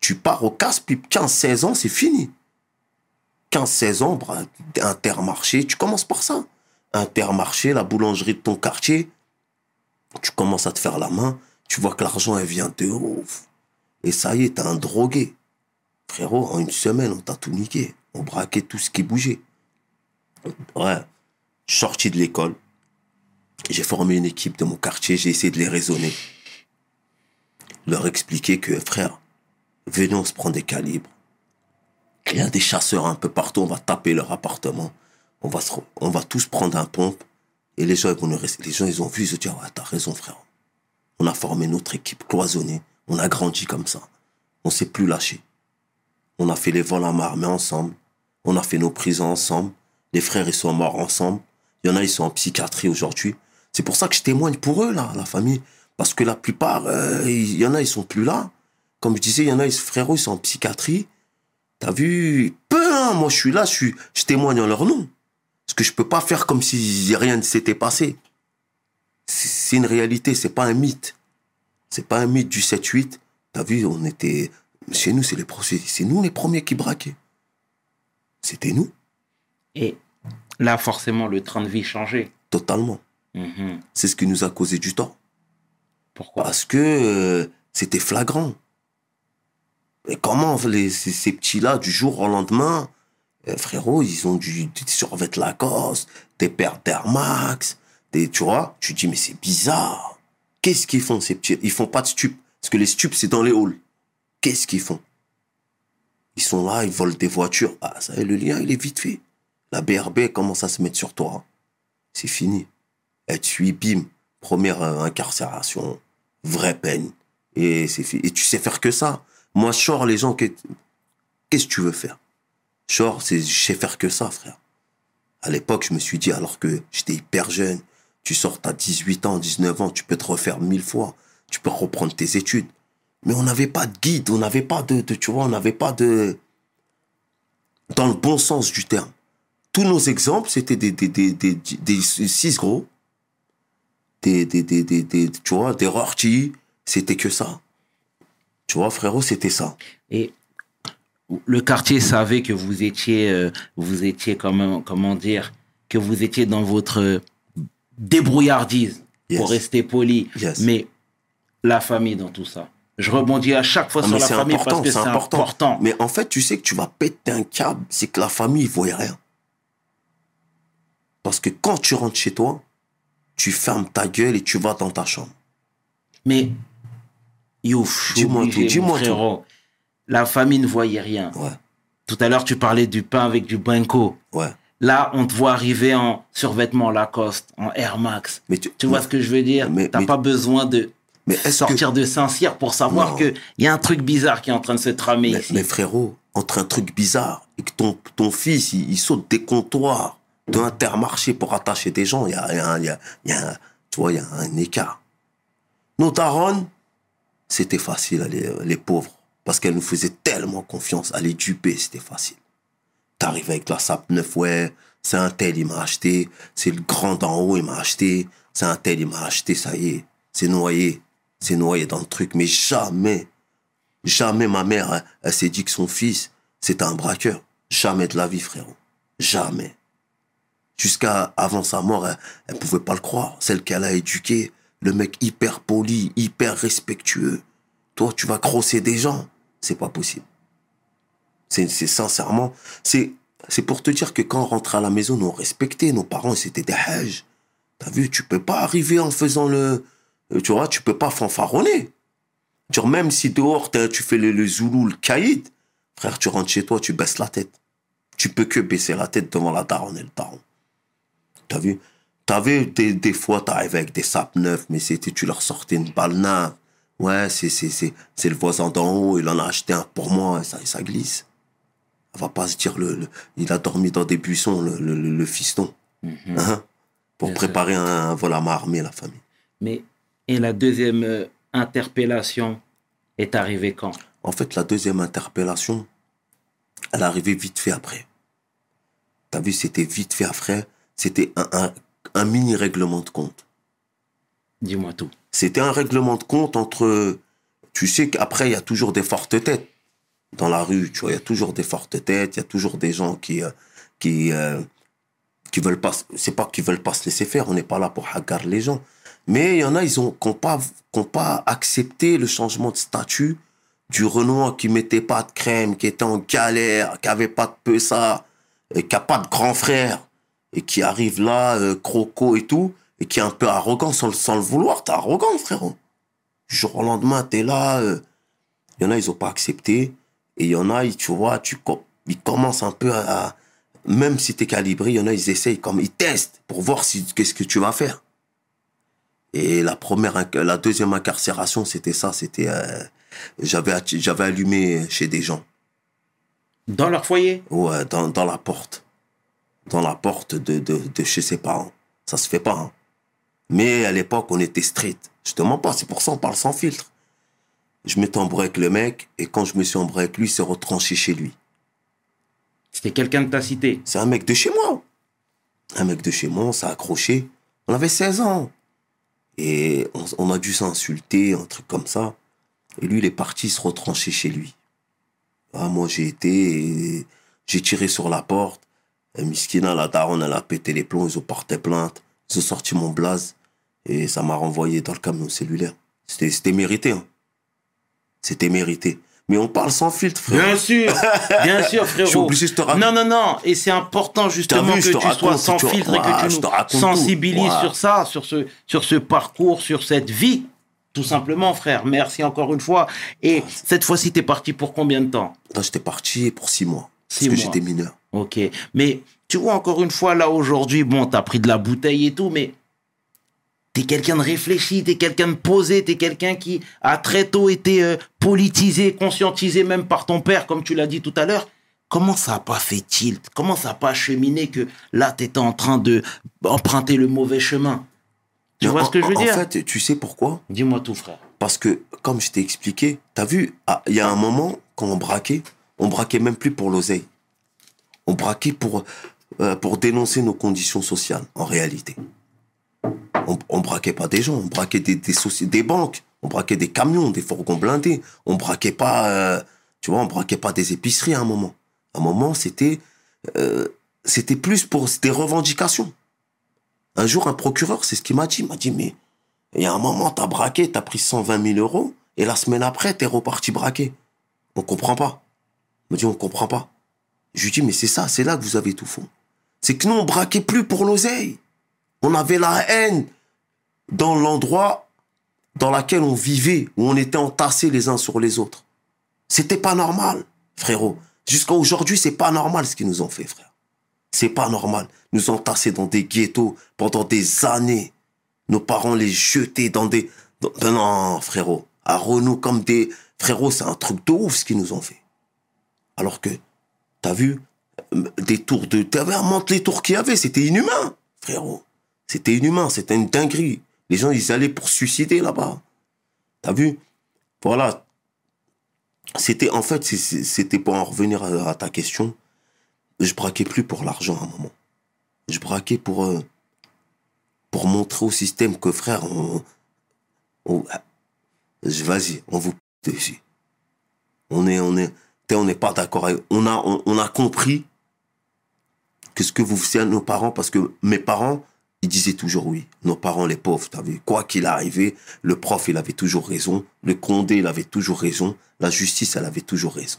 Tu pars au casse-pipe. 15-16 ans, c'est fini. 15-16 ans, intermarché, tu commences par ça. Intermarché, la boulangerie de ton quartier, tu commences à te faire la main, tu vois que l'argent, elle vient de ouf. Et ça y est, t'es un drogué. Frérot, en une semaine, on t'a tout niqué. On braquait tout ce qui bougeait. Ouais. Je suis sorti de l'école. J'ai formé une équipe de mon quartier. J'ai essayé de les raisonner. Leur expliquer que, frère, venez, on se prend des calibres. Il y a des chasseurs un peu partout. On va taper leur appartement. On va, se on va tous prendre un pompe. Et les gens, ils vont nous rester- les gens, ils ont vu, ils ont dit, ah ouais, t'as raison, frère. On a formé notre équipe cloisonnée. On a grandi comme ça. On s'est plus lâché. On a fait les vols à main armée ensemble. On a fait nos prisons ensemble. Les frères, ils sont morts ensemble. Il y en a, ils sont en psychiatrie aujourd'hui. C'est pour ça que je témoigne pour eux, là, la famille. Parce que la plupart, euh, il y en a, ils sont plus là. Comme je disais, il y en a, ils, ils sont en psychiatrie. T'as vu? Peu, hein, moi, je suis là, je, je témoigne en leur nom. Parce que je peux pas faire comme si rien ne s'était passé. C'est une réalité, c'est pas un mythe. C'est pas un mythe du 7-8. T'as vu, on était... Chez nous, c'est les c'est nous les premiers qui braquaient. C'était nous, Et là, forcément, le train de vie changeait. totalement. Mhm. C'est ce qui nous a causé du tort. Pourquoi? Parce que euh, c'était flagrant. Et comment les, ces, ces petits-là, du jour au lendemain, euh, frérot, ils ont du, des survêtements Lacoste, des paires d'Air Max, des, tu vois, tu dis, mais c'est bizarre. Qu'est-ce qu'ils font, ces petits Ils font pas de stupes. Parce que les stupes, c'est dans les halls. Qu'est-ce qu'ils font? Ils sont là, ils volent des voitures. Ah, ça y est, le lien, il est vite fait. La BRB commence à se mettre sur toi. C'est fini. Et tu bim, première euh, incarcération, vraie peine. Et, c'est fi- et tu sais faire que ça. Moi, sors les gens, que- qu'est-ce que tu veux faire? C'est, je sais faire que ça, frère. À l'époque, je me suis dit, alors que j'étais hyper jeune, tu sors, t'as 18 ans, 19 ans, tu peux te refaire mille fois, tu peux reprendre tes études. Mais on n'avait pas de guide, on n'avait pas de- tu vois, on n'avait pas de... Dans le bon sens du terme. Tous nos exemples, c'était des, des, des, des, des six gros, des, des, des, des, des- tu vois, des rortis, c'était que ça. Tu vois, frérot, c'était ça. Et le quartier savait que vous étiez, euh, vous étiez comment, comment dire, que vous étiez dans votre débrouillardise, Yes. pour rester poli. Yes. Mais la famille dans tout ça. Je rebondis à chaque fois Ah, sur la c'est famille important, parce que c'est important. important. Mais en fait, tu sais que tu vas péter un câble, c'est que la famille, ils voient rien. Parce que quand tu rentres chez toi, tu fermes ta gueule et tu vas dans ta chambre. Mais, youf, Dis-moi tout, dis-moi frérot. La famille ne voyait rien. Ouais, Tout à l'heure, tu parlais du pain avec du banco. ouais. Là, on te voit arriver en survêtement Lacoste, en Air Max. Mais tu, Tu vois ce que je veux dire? T'as pas besoin de mais est-ce que, sortir de Saint-Cyr pour savoir qu'il y a un truc bizarre qui est en train de se tramer mais, ici. mais frérot, entre un truc bizarre et que ton, ton fils, il, il saute des comptoirs de Intermarché pour attacher des gens, il y a, y a, y a, tu vois, y a un écart. Nos darons, c'était facile, les, les pauvres, parce qu'elles nous faisaient tellement confiance. À les duper, c'était facile. T'arrives avec la SAP 9, ouais, c'est un tel, il m'a acheté, c'est le grand d'en haut, il m'a acheté, c'est un tel, il m'a acheté, ça y est, c'est noyé, c'est noyé dans le truc. Mais jamais, jamais ma mère, elle, elle s'est dit que son fils, c'était un braqueur. Jamais de la vie, frérot. Jamais. Jusqu'à avant sa mort, elle, elle pouvait pas le croire. Celle qu'elle a éduquée, le mec hyper poli, hyper respectueux. Toi, tu vas crosser des gens. C'est pas possible. C'est, sincèrement, c'est, c'est pour te dire que quand on rentrait à la maison, nous on respectait nos parents, c'était des hages. T'as vu, tu peux pas arriver en faisant le, euh, tu vois, tu peux pas fanfaronner. Genre, même si dehors, tu fais le, le zoulou, le caïd, frère, tu rentres chez toi, tu baisses la tête. Tu peux que baisser la tête devant la daronne et le daron. T'as vu? T'avais des, des fois, t'arrivais avec des sapes neufs, mais c'était, tu leur sortais une balle neuve. Ouais, c'est, c'est, c'est, c'est le voisin d'en haut, il en a acheté un pour moi, et ça, et ça glisse. Elle va pas se dire, le, le- il a dormi dans des buissons, le, le, le- fiston. Hein? Pour Bien préparer un, un vol à main armée, la famille. Mais, et la deuxième euh, interpellation est arrivée quand? En fait, la deuxième interpellation, elle est arrivée vite fait après. T'as vu, c'était vite fait après. C'était un, un, un mini règlement de compte. Dis-moi tout. C'était un règlement de compte entre. Tu sais qu'après, il y a toujours des fortes têtes dans la rue. Tu vois, il y a toujours des fortes têtes. Il y a toujours des gens qui. euh, qui euh, qui veulent pas. C'est pas qu'ils veulent pas se laisser faire. On n'est pas là pour hagar les gens. Mais il y en a, ils ont, qui n'ont pas, accepté le changement de statut du Renoir qui mettait pas de crème, qui était en galère, qui avait pas de peu ça, et qui a pas de grand frère, et qui arrive là, euh, croco et tout, et qui est un peu arrogant sans, le- sans le vouloir. T'es arrogant, frérot. Du jour au lendemain, t'es là. euh, Il y en a, ils ont pas accepté. Et il y en a, ils- tu vois, tu, ils commencent un peu à, à- même si t'es calibré, il y en a, ils essayent, comme ils testent pour voir si, qu'est-ce que tu vas faire. Et la première, la deuxième incarcération, c'était ça, c'était, euh, j'avais, j'avais allumé chez des gens. Dans leur foyer? Ouais, dans, dans la porte. Dans la porte de, de, de chez ses parents. Ça se fait pas, hein. Mais à l'époque, on était strict. Je te mens pas, c'est pour ça on parle sans filtre. Je m'étais embrouillé avec le mec, et quand je me suis embrouillé avec lui, il s'est retranché chez lui. C'était quelqu'un de ta cité. C'est un mec de chez moi. Un mec de chez moi, on s'est accroché. On avait 16 ans. Et on, on a dû s'insulter, un truc comme ça. Et lui, il est parti se retrancher chez lui. Ah, moi, j'ai été, j'ai tiré sur la porte. Et Miskina, la daronne, elle a pété les plombs, ils ont porté plainte. Ils ont sorti mon blaze. Et ça m'a renvoyé dans le camion cellulaire. C'était mérité, hein. C'était mérité. Mais on parle sans filtre, frère. Bien sûr, bien sûr, frérot. Je suis obligé de te raconter. Non, non, non. Et c'est important justement vu, que je tu sois raconte, sans filtre et que je tu nous raconte tout. sensibilises sur ça, sur ce, sur ce parcours, sur cette vie. Tout simplement, frère. Merci encore une fois. Et cette fois-ci, t'es parti pour combien de temps? J'étais parti pour six mois. Six parce que mois. j'étais mineur. Ok. Mais tu vois, encore une fois, là, aujourd'hui, bon, t'as pris de la bouteille et tout, mais t'es quelqu'un de réfléchi, t'es quelqu'un de posé, t'es quelqu'un qui a très tôt été euh, politisé, conscientisé même par ton père, comme tu l'as dit tout à l'heure. Comment ça n'a pas fait tilt? Comment ça n'a pas cheminé que là, t'étais en train de emprunter le mauvais chemin? Tu vois en- ce que je veux en dire? fait, tu sais pourquoi? Dis-moi tout, frère. Parce que, comme je t'ai expliqué, t'as vu, ah, il y a un moment, quand on braquait, on braquait même plus pour l'oseille. On braquait pour, euh, pour dénoncer nos conditions sociales, en réalité. On, braquait pas des gens, on braquait des, des, des banques, on braquait des camions, des fourgons blindés. On braquait pas, euh, tu vois, braquait pas des épiceries à un moment. À un moment, c'était, euh, c'était plus pour des revendications. Un jour, un procureur, c'est ce qu'il m'a dit. Il m'a dit, mais il y a un moment, t'as braqué, t'as pris 120 000 euros, et la semaine après, t'es reparti braquer. On comprend pas. Il m'a dit, on comprend pas. Je lui dis, mais c'est ça, c'est là que vous avez tout faux. C'est que nous, on braquait plus pour l'oseille. On avait la haine dans l'endroit dans lequel on vivait, où on était entassés les uns sur les autres. C'était pas normal, frérot. Jusqu'à aujourd'hui, c'est pas normal ce qu'ils nous ont fait, frère. C'est pas normal. Nous entasser dans des ghettos pendant des années. Nos parents les jeter dans des... non, frérot. À Renault comme des... Frérot, c'est un truc de ouf ce qu'ils nous ont fait. Alors que, t'as vu, des tours de... T'avais un manteau les tours qu'il y avait, c'était inhumain, frérot. C'était inhumain, c'était une dinguerie. Les gens, ils allaient pour se suicider là-bas. T'as vu? Voilà. C'était, en fait, c'était pour en revenir à, ta question. Je braquais plus pour l'argent à un moment. Je braquais pour, euh, pour montrer au système que, frère, on, on- je- vas-y, on vous dessus. On est, on est, on n'est pas d'accord on a, on, a compris que ce que vous faisiez à nos parents, parce que mes parents, ils disaient toujours oui. Nos parents, les pauvres, vu, quoi qu'il arrivait, le prof, il avait toujours raison. Le Condé, il avait toujours raison. La justice, elle avait toujours raison.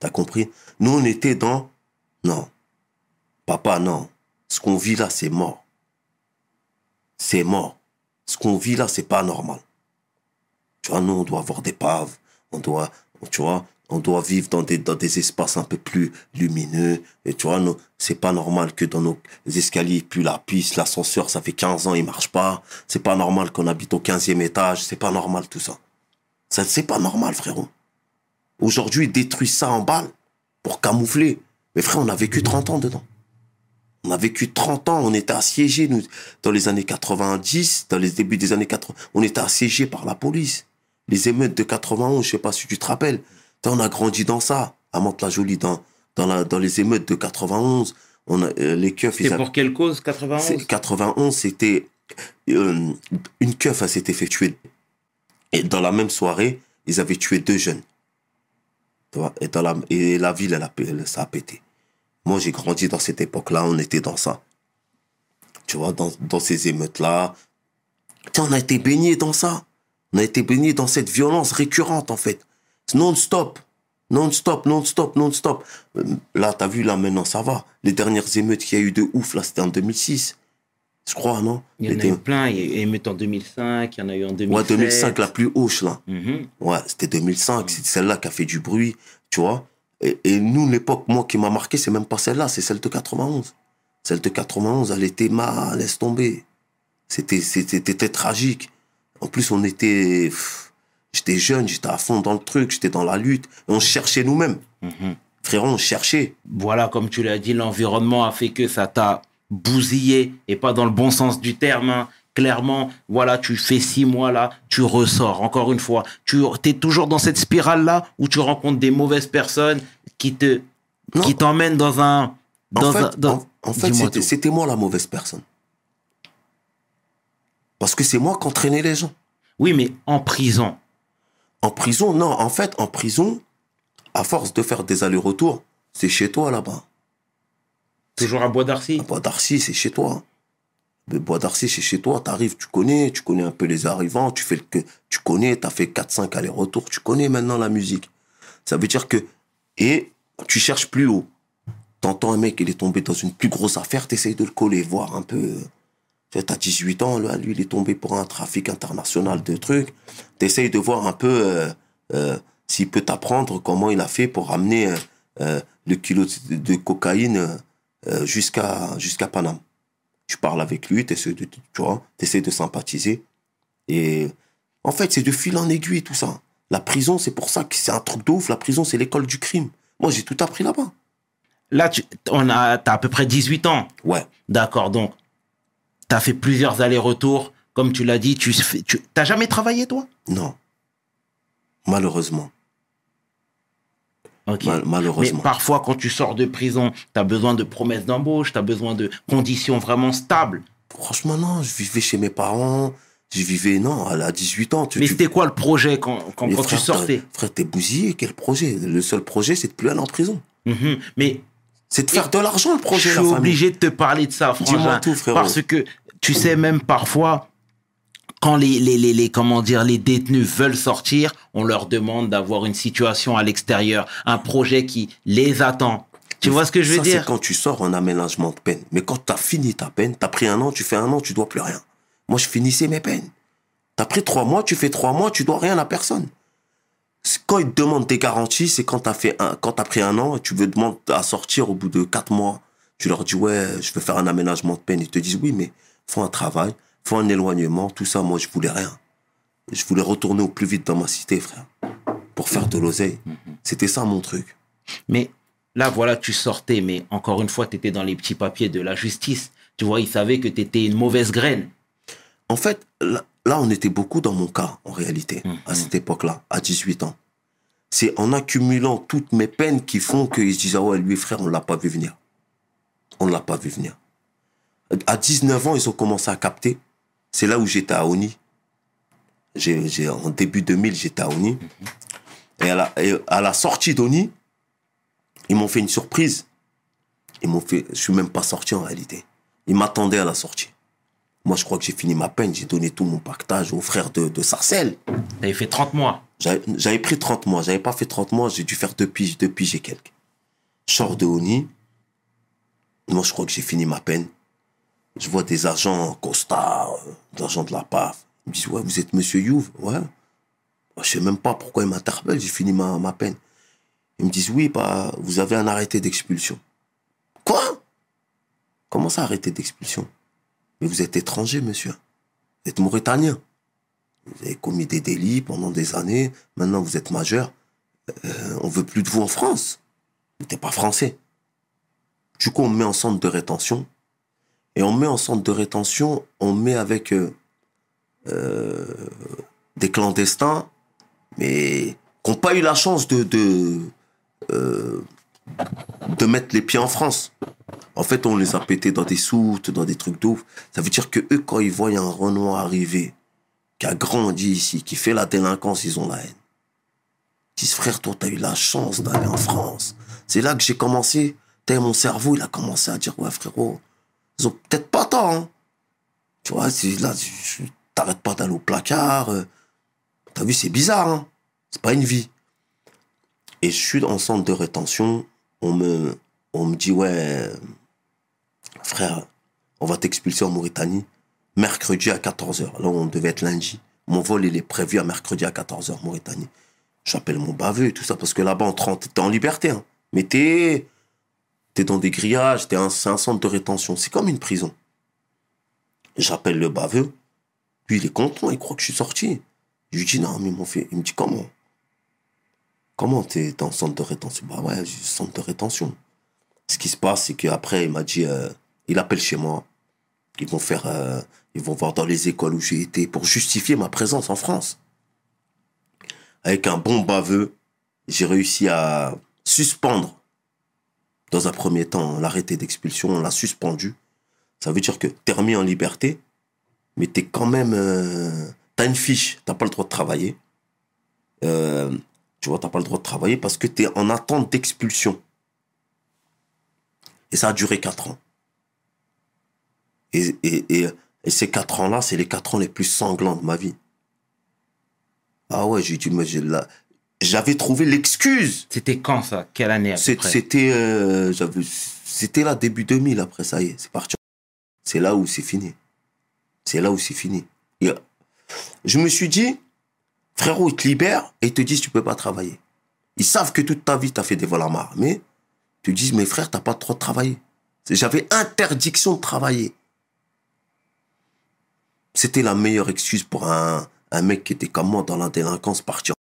T'as compris? Nous, on était dans, non. Papa, non. Ce qu'on vit là, c'est mort. C'est mort. Ce qu'on vit là, c'est pas normal. Tu vois, nous, on doit avoir des paves. On doit, tu vois, on doit vivre dans des, espaces un peu plus lumineux. Et tu vois, c'est pas normal que dans nos escaliers, plus la piste, l'ascenseur, ça fait 15 ans, il marche pas. C'est pas normal qu'on habite au 15e étage. C'est pas normal tout ça. Ça, c'est pas normal, frérot. Aujourd'hui, ils détruisent ça en balle pour camoufler. Mais frère, on a vécu 30 ans dedans. On a vécu 30 ans, on était assiégés, dans les années 90, dans les débuts des années 80, on était assiégés par la police. Les émeutes de 91, je sais pas si tu te rappelles. On a grandi dans ça, à Mantes-la-Jolie, dans, dans, la, dans les émeutes de 91. On a, euh, les keufs, avaient- pour quelle cause, 91 c'est- 91, c'était euh, une keuf, s'était fait tuer. Et dans la même soirée, ils avaient tué deux jeunes. Tu vois, et, dans la, et la ville, elle a, elle- ça a pété. Moi, j'ai grandi dans cette époque-là, on était dans ça. Tu vois, dans, dans ces émeutes-là. On a été baigné dans ça. On a été baigné dans cette violence récurrente, en fait. Non-stop. Non-stop, non-stop, non-stop. Euh, Là, t'as vu, là, maintenant, ça va. Les dernières émeutes qu'il y a eu de ouf, là, c'était en 2006. Je crois, non? Il y en a eu plein. Il y a eu émeute en 2005, il y en a eu en 2007. Ouais, 2005, la plus haute, là. Mhm. Ouais, c'était 2005, c'est celle-là qui a fait du bruit, tu vois. Et, et nous, l'époque, moi, qui m'a marqué, c'est même pas celle-là, c'est celle de 91. Celle de 91, elle était mal, laisse tomber. C'était, tragique. En plus, on était, pff, j'étais jeune, j'étais à fond dans le truc, j'étais dans la lutte. On cherchait nous-mêmes. Mhm. Frérot, on cherchait. Voilà, comme tu l'as dit, l'environnement a fait que ça t'a bousillé, et pas dans le bon sens du terme. hein. Clairement, voilà, tu fais six mois là, tu ressors. Encore une fois, tu es toujours dans cette spirale-là où tu rencontres des mauvaises personnes qui te, Non. qui t'emmènent dans un, En dans fait, un, dans- en, en fait, Dis-moi c'était, c'était moi la mauvaise personne. Parce que c'est moi qui entraînais les gens. Oui, mais en prison. En prison, non. En fait, en prison, à force de faire des allers-retours, c'est chez toi là-bas. Toujours à Bois d'Arcy. À Bois d'Arcy, c'est chez toi. Le Bois d'Arcy, c'est chez toi. T'arrives, tu connais, tu connais un peu les arrivants, tu fais le que tu connais, t'as fait 4-5 allers-retours, tu connais maintenant la musique. Ça veut dire que. Et tu cherches plus haut. T'entends un mec, il est tombé dans une plus grosse affaire, t'essayes de le coller, voir un peu. Tu sais, T'as 18 ans, là, lui, il est tombé pour un trafic international de trucs. T'essayes de voir un peu euh, euh, s'il peut t'apprendre comment il a fait pour ramener euh, le kilo de, cocaïne jusqu'à jusqu'à Paname. Tu parles avec lui, t'essayes de, tu vois, t'essayes de sympathiser. Et en fait, c'est de fil en aiguille, tout ça. La prison, c'est pour ça que c'est un truc de ouf. La prison, c'est l'école du crime. Moi, j'ai tout appris là-bas. Là, tu on a, as à peu près 18 ans. Ouais. D'accord, donc, tu as fait plusieurs allers-retours. Comme tu l'as dit, tu fais- tu t'as jamais travaillé, toi? Non. Malheureusement. Ok. Mal- Mais malheureusement. parfois, quand tu sors de prison, tu as besoin de promesses d'embauche, tu as besoin de conditions vraiment stables. Franchement, non. Je vivais chez mes parents. Je vivais, non, à 18 ans. Tu, Mais tu- c'était quoi le projet quand, quand, tu sortais? Frère, t'es bousillé. Quel projet? Le seul projet, c'est de plus aller en prison. Mhm. Mais C'est de faire de l'argent, le je projet, suis la famille. obligé de te parler de ça, frérot. Parce que tu sais, même parfois, quand les, les, les, les- comment dire, les détenus veulent sortir, on leur demande d'avoir une situation à l'extérieur, un projet qui les attend. Tu vois ce que je veux Ça, dire? c'est quand tu sors en aménagement de peine. Mais quand tu as fini ta peine, tu as pris un an, tu fais un an, tu dois plus rien. Moi, je finissais mes peines. Tu as pris trois mois, tu fais trois mois, tu dois rien à personne. Quand ils te demandent des garanties, c'est quand tu as, fait un, quand pris un an et tu veux demander à sortir au bout de quatre mois. Tu leur dis, ouais, je veux faire un aménagement de peine. Ils te disent, oui, mais faut un travail, faut un éloignement, tout ça. Moi, je voulais rien. Je voulais retourner au plus vite dans ma cité, frère, pour faire de l'oseille. C'était ça mon truc. Mais là, voilà, tu sortais, mais encore une fois, tu étais dans les petits papiers de la justice. Tu vois, ils savaient que tu étais une mauvaise graine. En fait, là, on était beaucoup dans mon cas, en réalité, Mhm. à cette époque-là, à 18 ans. C'est en accumulant toutes mes peines qui font qu'ils se disent, ah ouais, lui, frère, on l'a pas vu venir. On l'a pas vu venir. À 19 ans, ils ont commencé à capter. C'est là où j'étais à Oni. J'ai- en début 2000, j'étais à Oni. Et à la, et à la sortie d'Oni, ils m'ont fait une surprise. Ils m'ont fait. Je suis même pas sorti en réalité. Ils m'attendaient à la sortie. Moi, je crois que j'ai fini ma peine. J'ai donné tout mon pactage aux frères de, de Sarcelles. T'avais fait 30 mois. J'avais pris 30 mois. J'avais pas fait 30 mois. J'ai dû faire deux piges, deux piges et quelques. Je sors de Oni. Moi, je crois que j'ai fini ma peine. Je vois des agents euh, des agents de la PAF. Ils me disent, ouais, vous êtes monsieur Youve? Ouais. Je sais même pas pourquoi ils m'interpellent. J'ai fini ma, ma peine. Ils me disent, oui, bah, vous avez un arrêté d'expulsion. Quoi? Comment ça, arrêté d'expulsion? Mais vous êtes étranger, monsieur. Vous êtes mauritanien. Vous avez commis des délits pendant des années. Maintenant, vous êtes majeur. Euh, on veut plus de vous en France. Vous n'êtes pas français. Du coup, on me met en centre de rétention. Et on met en centre de rétention, on met avec euh, euh, des clandestins, mais qui n'ont pas eu la chance de, de, euh, de mettre les pieds en France. En fait, on les a pétés dans des soutes, dans des trucs d'ouf. Ça veut dire que eux, quand ils voient un Renoir arriver, qui a grandi ici, qui fait la délinquance, ils ont la haine. Ils disent, frère, toi, t'as eu la chance d'aller en France. C'est là que j'ai commencé, t'as mon cerveau, il a commencé à dire, ouais, frérot, ils ont peut-être pas tort, hein. Tu vois, là, t'arrêtes pas d'aller au placard. euh. T'as vu, c'est bizarre, hein. C'est pas une vie. Et je suis en centre de rétention, on me, on me dit, ouais, frère, on va t'expulser en Mauritanie mercredi à 14h. Là, on devait être lundi. Mon vol, il est prévu à mercredi à 14h, Mauritanie. J'appelle mon baveux tout ça, parce que là-bas, en 30, t'es en liberté, hein. Mais t'es, t'es dans des grillages, t'es un, c'est un centre de rétention. C'est comme une prison. J'appelle le baveux. Lui, il est content, il croit que je suis sorti. Je lui dis, non, mais mon fait. Il me dit, comment? Comment t'es dans le centre de rétention? Bah ouais, centre de rétention. Ce qui se passe, c'est qu'après, il m'a dit, euh, il appelle chez moi. Ils vont faire, euh, ils vont voir dans les écoles où j'ai été pour justifier ma présence en France. Avec un bon baveux, j'ai réussi à suspendre, dans un premier temps, l'arrêté d'expulsion. On l'a suspendu. Ça veut dire que t'es remis en liberté, mais t'es quand même, euh, t'as une fiche. T'as pas le droit de travailler. Euh, tu vois, t'as pas le droit de travailler parce que t'es en attente d'expulsion. Et ça a duré quatre ans. Et, et, et, et ces quatre ans-là, c'est les quatre ans les plus sanglants de ma vie. Ah ouais, j'ai dit, mais j'avais trouvé l'excuse. C'était quand ça? Quelle année C'était, euh, c'était là début 2000. Après ça y est, c'est parti. C'est là où c'est fini. C'est là où c'est fini. Et, euh, je me suis dit, frérot, ils te libèrent et ils te disent tu peux pas travailler. Ils savent que toute ta vie t'as fait des vols à marre, mais tu dis mais frère t'as pas trop. C'est- J'avais interdiction de travailler. C'était la meilleure excuse pour un, un mec qui était comme moi dans la délinquance partir.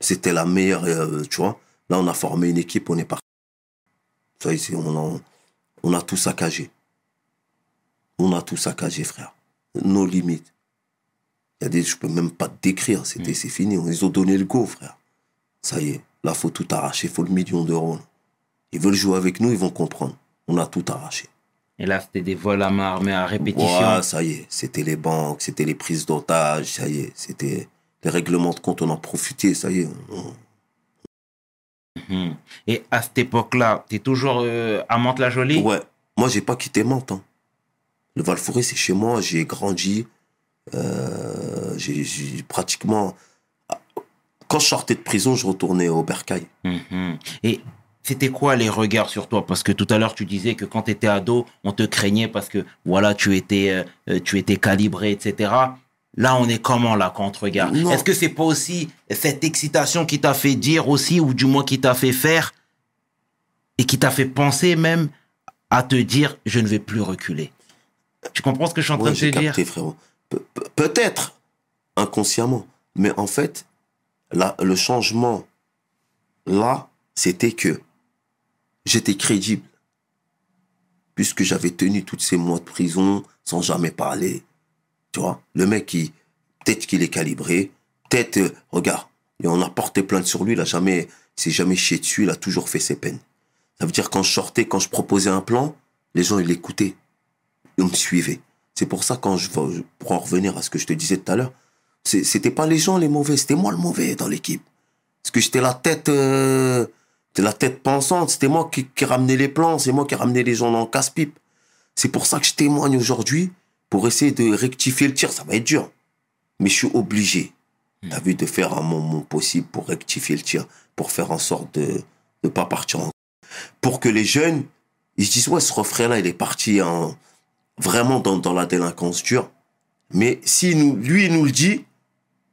C'était la meilleure, euh, tu vois. Là, on a formé une équipe, on est parti. Ça c'est- on a, on a tout saccagé. On a tout saccagé, frère. Nos limites. Il y a des, je peux même pas te décrire, c'était, c'est fini. Ils ont donné le go, frère. Ça y est, là, faut tout arracher, faut le million d'euros. Ils veulent jouer avec nous, ils vont comprendre. On a tout arraché. Et là, c'était des vols à main armés à répétition. Ouais, ça y est, c'était les banques, c'était les prises d'otages, ça y est, c'était les règlements de compte, on en profitait, ça y est. on- Mhm. Et à cette époque-là, tu es toujours euh, à Mantes-la-Jolie? Ouais, moi j'ai pas quitté Mantes. hein. Le val c'est chez moi, j'ai grandi. Euh, j'ai pratiquement. Quand je sortais de prison, je retournais au Bercail. Mhm. Et c'était quoi les regards sur toi? Parce que tout à l'heure, tu disais que quand tu étais ado, on te craignait parce que voilà, tu étais, euh, tu étais calibré, etc. Là, on est comment là quand on te regarde? Est-ce que c'est pas aussi cette excitation qui t'a fait dire aussi, ou du moins qui t'a fait faire, et qui t'a fait penser même à te dire je ne vais plus reculer? Tu comprends ce que je suis en train Ouais, de te dire? frérot. Pe- pe- Peut-être inconsciemment, mais en fait, là, le changement, là, c'était que j'étais crédible. Puisque j'avais tenu tous ces mois de prison sans jamais parler. Tu vois, le mec, qui peut-être qu'il est calibré, peut-être, euh, regarde, on a porté plainte sur lui, il a jamais, s'est jamais chié dessus, il a toujours fait ses peines. Ça veut dire quand je sortais, quand je proposais un plan, les gens, ils l'écoutaient. on me suivait. C'est pour ça, quand je vais- pour en revenir à ce que je te disais tout à l'heure, c'était pas les gens les mauvais, c'était moi le mauvais dans l'équipe. Parce que j'étais la tête, euh, la tête pensante, c'était moi qui, qui ramenais les plans, c'est moi qui ramenais les gens dans le casse-pipe. C'est pour ça que je témoigne aujourd'hui, pour essayer de rectifier le tir. Ça va être dur. Mais je suis obligé, t'as vu, de faire un mon possible pour rectifier le tir, pour faire en sorte de ne pas partir en... Pour que les jeunes, ils se disent, ouais, ce refrain-là, il est parti en, vraiment dans, dans la délinquance dure. Mais si nous, lui, il nous le dit,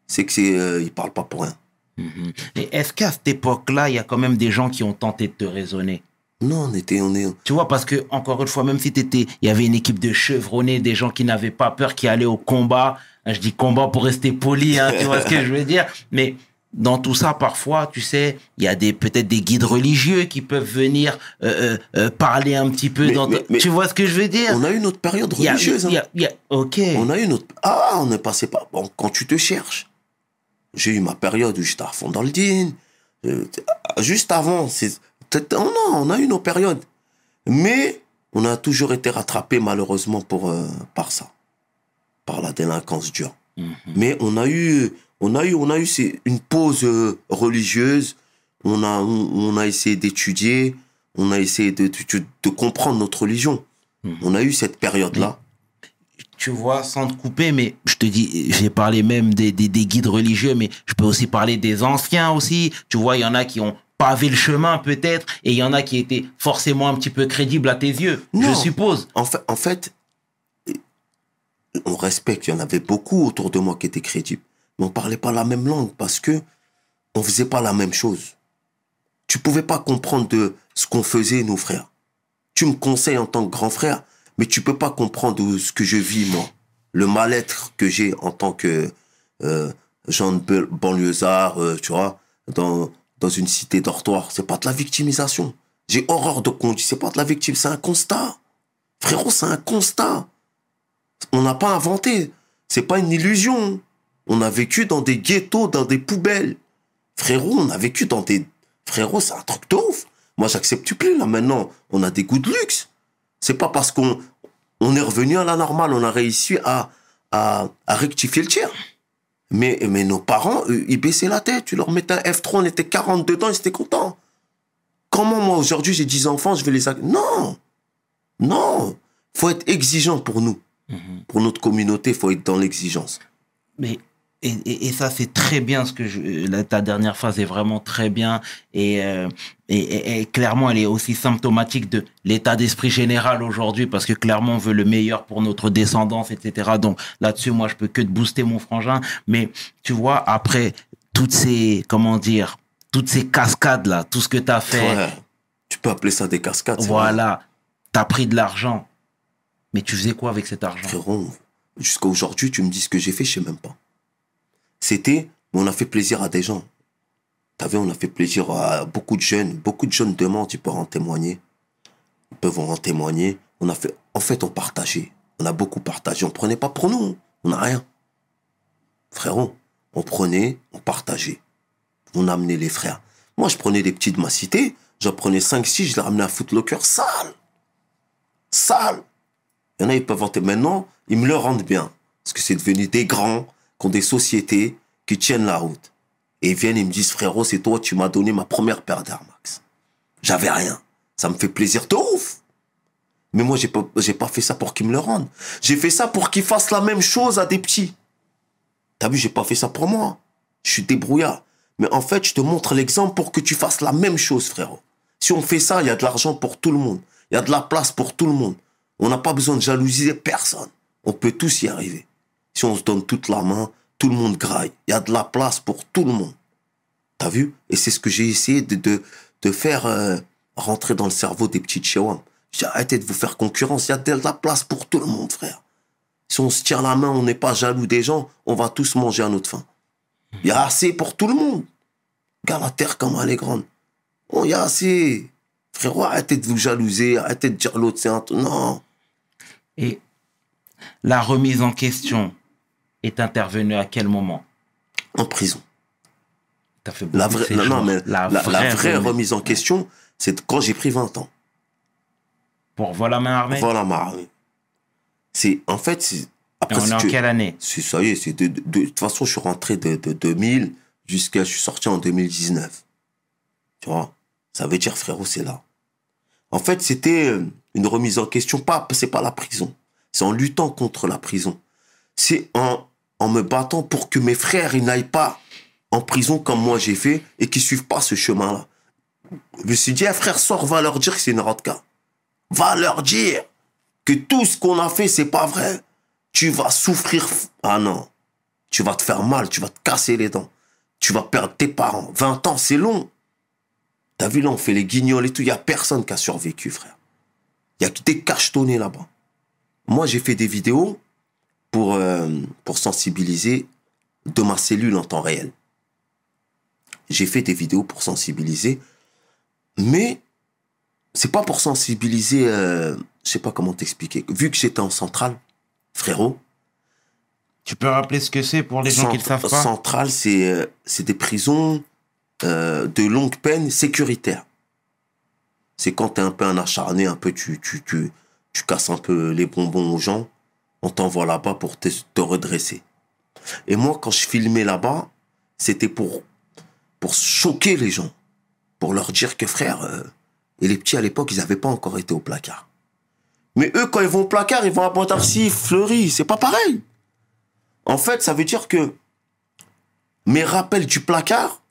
c'est que c'est, euh, il parle pas pour rien. Mhm. Et est-ce qu'à cette époque-là, il y a quand même des gens qui ont tenté de te raisonner? Non, on était, on est, Tu vois, parce que, encore une fois, même si t'étais, il y avait une équipe de chevronnés, des gens qui n'avaient pas peur, qui allaient au combat. Hein, Je dis combat pour rester poli, hein, tu vois ce que je veux dire. Mais dans tout ça, parfois, tu sais, il y a des, peut-être des guides religieux qui peuvent venir euh, euh, euh, parler un petit peu Mais- dans, mais- mais- tu vois ce que je veux dire? on a eu notre période Il y a- religieuse. hein. y a- y a- ok. On a eu notre. Ah, on est passé par. Bon, quand tu te cherches. J'ai eu ma période où j'étais à fond dans le din. Euh, Juste avant, c'est. oh non, on a eu nos périodes. Mais on a toujours été rattrapé malheureusement pour, par ça. Par la délinquance dure. Mhm. Mais on a eu, on a eu, on a eu c'est une pause euh, religieuse. On a, on, a essayé d'étudier. On a essayé de, de, de comprendre notre religion. Mhm. On a eu cette période-là. tu vois, sans te couper, mais je te dis, j'ai parlé même des, des, des guides religieux, mais je peux aussi parler des anciens aussi. Tu vois, il y en a qui ont pavé le chemin peut-être, et il y en a qui étaient forcément un petit peu crédibles à tes yeux, je suppose. En fait, en fait, on respecte. Il y en avait beaucoup autour de moi qui étaient crédibles. Mais on parlait pas la même langue parce que on faisait pas la même chose. Tu pouvais pas comprendre ce qu'on faisait, nos frères. Tu me conseilles en tant que grand frère, mais tu peux pas comprendre ce que je vis, moi. Le mal-être que j'ai en tant que euh, Jean de banlieusard, euh, tu vois, dans, une cité dortoir. C'est pas de la victimisation. J'ai horreur de qu'on dit, c'est pas de la victime, c'est un constat. Frérot, c'est un constat. On n'a pas inventé. C'est pas une illusion. On a vécu dans des ghettos, dans des poubelles. Frérot, on a vécu dans des... Frérot, c'est un truc de ouf. Moi, j'accepte plus, là, maintenant. On a des goûts de luxe. C'est pas parce qu'on on est revenu à la normale, on a réussi à, à, à rectifier le tir. Mais, mais nos parents, eux, ils baissaient la tête. Tu leur mettais un F3, on était 40 dedans, ils étaient contents. Comment moi, aujourd'hui, j'ai 10 enfants, je vais les... Non Non faut être exigeant pour nous. Mhm. Pour notre communauté, faut être dans l'exigence. Mais et, et, et ça c'est très bien ce que je, la- ta dernière phrase est vraiment très bien. Et, euh, et, et- clairement elle est aussi symptomatique de l'état d'esprit général aujourd'hui parce que clairement on veut le meilleur pour notre descendance etc donc là-dessus moi je peux que te booster mon frangin. Mais tu vois après toutes ces comment dire toutes ces cascades là tout ce que tu as fait. Ouais. Tu peux appeler ça des cascades. voilà. t'as pris de l'argent. Mais tu faisais quoi avec cet argent? Frérot, jusqu'à aujourd'hui, tu me dis ce que j'ai fait, je sais même pas. C'était, on a fait plaisir à des gens. T'as on a fait plaisir à beaucoup de jeunes. Beaucoup de jeunes demandent, ils peuvent en témoigner. Ils peuvent en témoigner. On a fait, en fait, on partageait. On a beaucoup partagé. On prenait pas pour nous. On n'a rien. Frérot, on prenait, on partageait. On amenait les frères. Moi, je prenais des petits de ma cité. J'en prenais 5-6, je les ramenais à Footlocker sale. Sale. Il y en a, ils peuvent vanter. Maintenant, ils me le rendent bien. Parce que c'est devenu des grands qui ont des sociétés qui tiennent la route. Et ils viennent, ils me disent, frérot, c'est toi, tu m'as donné ma première paire d'Air Max. J'avais rien. Ça me fait plaisir de ouf. Mais moi, j'ai pas, pas fait ça pour qu'ils me le rendent. J'ai fait ça pour qu'ils fassent la même chose à des petits. T'as vu, j'ai pas fait ça pour moi. Je suis débrouillard. Mais en fait, je te montre l'exemple pour que tu fasses la même chose, frérot. Si on fait ça, il y a de l'argent pour tout le monde. Il y a de la place pour tout le monde. On n'a pas besoin de jalousier personne. On peut tous y arriver. Si on se donne toute la main, tout le monde graille. Il y a de la place pour tout le monde. T'as vu? Et c'est ce que j'ai essayé de, de, de faire euh, rentrer dans le cerveau des petits Chewam. J'ai arrêté de vous faire concurrence. Il y a de la place pour tout le monde, frère. Si on se tient la main, on n'est pas jaloux des gens, on va tous manger à notre faim. Il y a assez pour tout le monde. Regarde la terre comme elle est grande. Oh, il y a assez. Frérot, arrêtez de vous jalouser, arrêtez de dire l'autre c'est un... Non. Et la remise en question est intervenue à quel moment? En prison. T'as fait La vraie, non, non, mais la, la vraie remise en question, c'est quand j'ai pris 20 ans. Pour la main armée? Voilà ma armée. C'est, en fait, c'est, Et après, on est en quelle année? c'est, ça y est, c'est de, de, de toute façon, je suis rentré de, de 2000 jusqu'à, je suis sorti en 2019. Tu vois? Ça veut dire, frérot, c'est là. En fait, c'était euh, une remise en question. Pas, c'est pas la prison. C'est en luttant contre la prison. C'est en, en me battant pour que mes frères, n'aillent pas en prison comme moi j'ai fait et qu'ils suivent pas ce chemin-là. Je me suis dit, eh, frère, sors, va leur dire que c'est une. Va leur dire que tout ce qu'on a fait, c'est pas vrai. Tu vas souffrir. Ah non. Tu vas te faire mal, tu vas te casser les dents. Tu vas perdre tes parents. 20 ans, c'est long. T'as vu là, on fait les guignols et tout. Il y a personne qui a survécu, frère. Il y a que des cachetonnés là-bas. Moi, j'ai fait des vidéos pour, euh, pour sensibiliser de ma cellule en temps réel. J'ai fait des vidéos pour sensibiliser, mais c'est pas pour sensibiliser, euh, je sais pas comment t'expliquer. Vu que j'étais en centrale, frérot, Tu peux rappeler ce que c'est pour les gens qui ne Cent- savent pas? Centrale, c'est euh, des prisons euh, de longue peine sécuritaires. C'est quand t'es un peu un acharné, un peu tu, tu, tu, tu casses un peu les bonbons aux gens, on t'envoie là-bas pour te, te redresser. Et moi, quand je filmais là-bas, c'était pour, pour choquer les gens. Pour leur dire que frère, euh, et les petits à l'époque, ils n'avaient pas encore été au placard. Mais eux, quand ils vont au placard, ils vont à Pontarcy, Fleury, c'est pas pareil. En fait, ça veut dire que mes rappels du placard,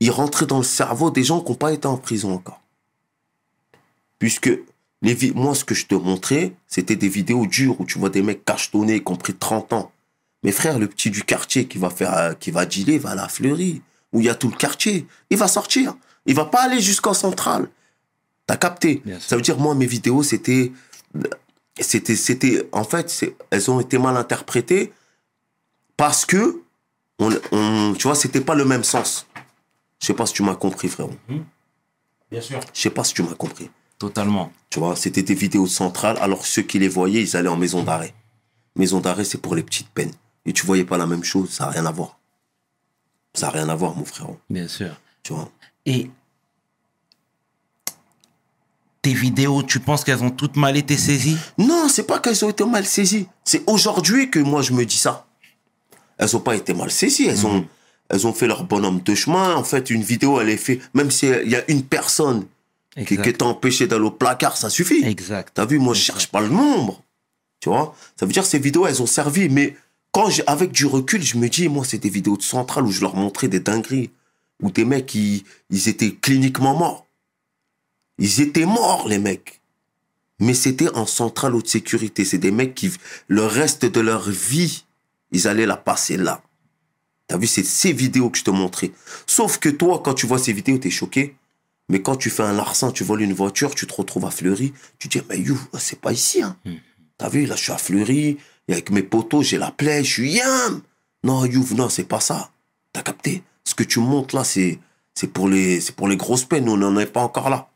ils rentraient dans le cerveau des gens qui n'ont pas été en prison encore. Puisque les vi- moi, ce que je te montrais, c'était des vidéos dures où tu vois des mecs cachetonnés qui ont pris 30 ans. Mes frères, le petit du quartier qui va faire, euh, qui va dealer, va à la fleurie, où il y a tout le quartier. Il va sortir. Il va pas aller jusqu'en centrale. T'as capté? Bien. Ça veut dire, moi, mes vidéos, c'était c'était c'était en fait elles ont été mal interprétées parce que on, on- tu vois c'était pas le même sens je sais pas si tu m'as compris frérot Bien sûr. je sais pas si tu m'as compris Totalement. tu vois c'était des vidéos centrales alors ceux qui les voyaient ils allaient en maison d'arrêt maison d'arrêt c'est pour les petites peines et tu voyais pas la même chose ça a rien à voir ça a rien à voir mon frérot Bien sûr. tu vois Et tes vidéos, tu penses qu'elles ont toutes mal été saisies? Non, c'est pas qu'elles ont été mal saisies. C'est aujourd'hui que moi je me dis ça. Elles ont pas été mal saisies. Elles ont, elles ont fait leur bonhomme de chemin. En fait, une vidéo, elle est faite. Même s'il y a une personne qui, qui Exact. t'a empêché d'aller au placard, ça suffit. Exact. T'as vu, moi je cherche pas le nombre. Tu vois? Ça veut dire que ces vidéos, elles ont servi. Mais quand j'ai, avec du recul, je me dis, moi, c'est des vidéos de centrale où je leur montrais des dingueries. Où des mecs, ils, ils étaient cliniquement morts. Ils étaient morts, les mecs. Mais c'était en centrale haute sécurité. C'est des mecs qui, le reste de leur vie, ils allaient la passer là. T'as vu, c'est ces vidéos que je te montrais. Sauf que toi, quand tu vois ces vidéos, t'es choqué. Mais quand tu fais un larcin, tu voles une voiture, tu te retrouves à Fleury, tu dis, mais you, c'est pas ici. Hein. T'as vu, là, je suis à Fleury, et avec mes potos, j'ai la plaie, je suis yam. Non, you, non, c'est pas ça. T'as capté? Ce que tu montes là, c'est c'est pour, les- c'est pour les grosses peines. On n'en est pas encore là.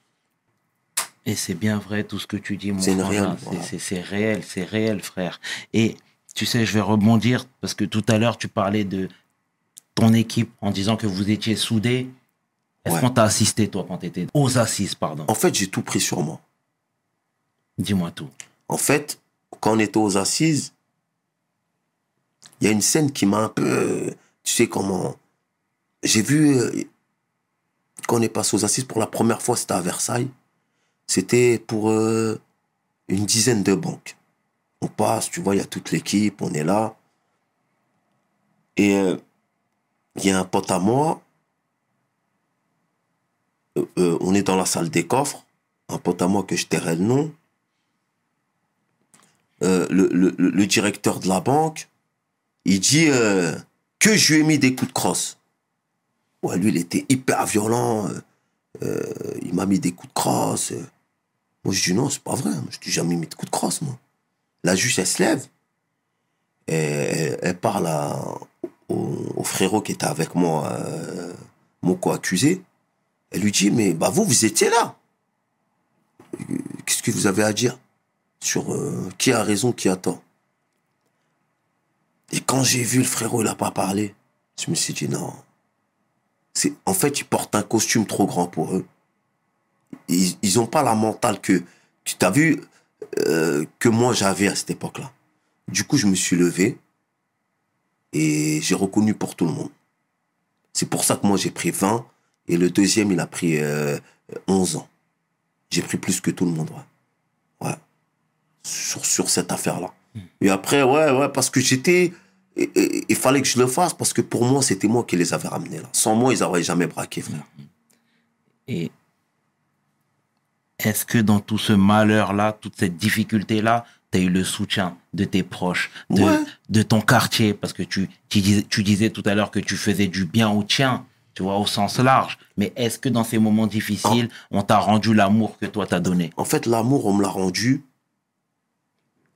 Et c'est bien vrai tout ce que tu dis, mon C'est voilà. c'est- C'est réel, c'est réel, frère. Et tu sais, je vais rebondir parce que tout à l'heure, tu parlais de ton équipe en disant que vous étiez soudés. Est-ce Ouais. qu'on t'a assisté, toi, quand tu étais aux assises, pardon? En fait, j'ai tout pris sur moi. Dis-moi tout. En fait, quand on était aux assises, il y a une scène qui m'a un peu. euh, Tu sais comment. J'ai vu. euh, Quand on est passé aux assises pour la première fois, c'était à Versailles. C'était pour euh, une dizaine de banques. On passe, tu vois, il y a toute l'équipe, on est là. Et euh, il y a un pote à moi. Euh, euh, on est dans la salle des coffres. Un pote à moi que je tairai le nom. Euh, le, le- le- directeur de la banque, il dit que je lui ai mis des coups de crosse. Ouais, lui, il était hyper violent. il m'a mis des coups de crosse. Moi, je dis non, c'est pas vrai. Moi, je t'ai jamais mis de coups de crosse, moi. La juge, elle se lève. Et elle, elle parle au, au frérot qui était avec moi, mon co-accusé. Elle lui dit, mais bah vous, vous étiez là. Qu'est-ce que vous avez à dire sur euh, qui a raison, qui a tort? Et quand j'ai vu le frérot, il a pas parlé, je me suis dit non. C'est, en fait, ils portent un costume trop grand pour eux. Ils, ils ont pas la mentale que, tu t'as vu, euh, que moi j'avais à cette époque-là. Du coup, je me suis levé et j'ai reconnu pour tout le monde. C'est pour ça que moi j'ai pris 20 et le deuxième il a pris euh, 11 ans. J'ai pris plus que tout le monde, ouais. Ouais. Sur, sur cette affaire-là. Et après, ouais, ouais, parce que j'étais. Il fallait que je le fasse parce que pour moi, c'était moi qui les avais ramenés là. Sans moi, ils n'auraient jamais braqué, frère. Et est-ce que dans tout ce malheur-là, toute cette difficulté-là, tu as eu le soutien de tes proches, de, Ouais. de ton quartier? Parce que tu, tu disais tout à l'heure que tu faisais du bien au tien, tu vois, au sens large. Mais est-ce que dans ces moments difficiles, on t'a rendu l'amour que toi t'as donné? En fait, l'amour, on me l'a rendu.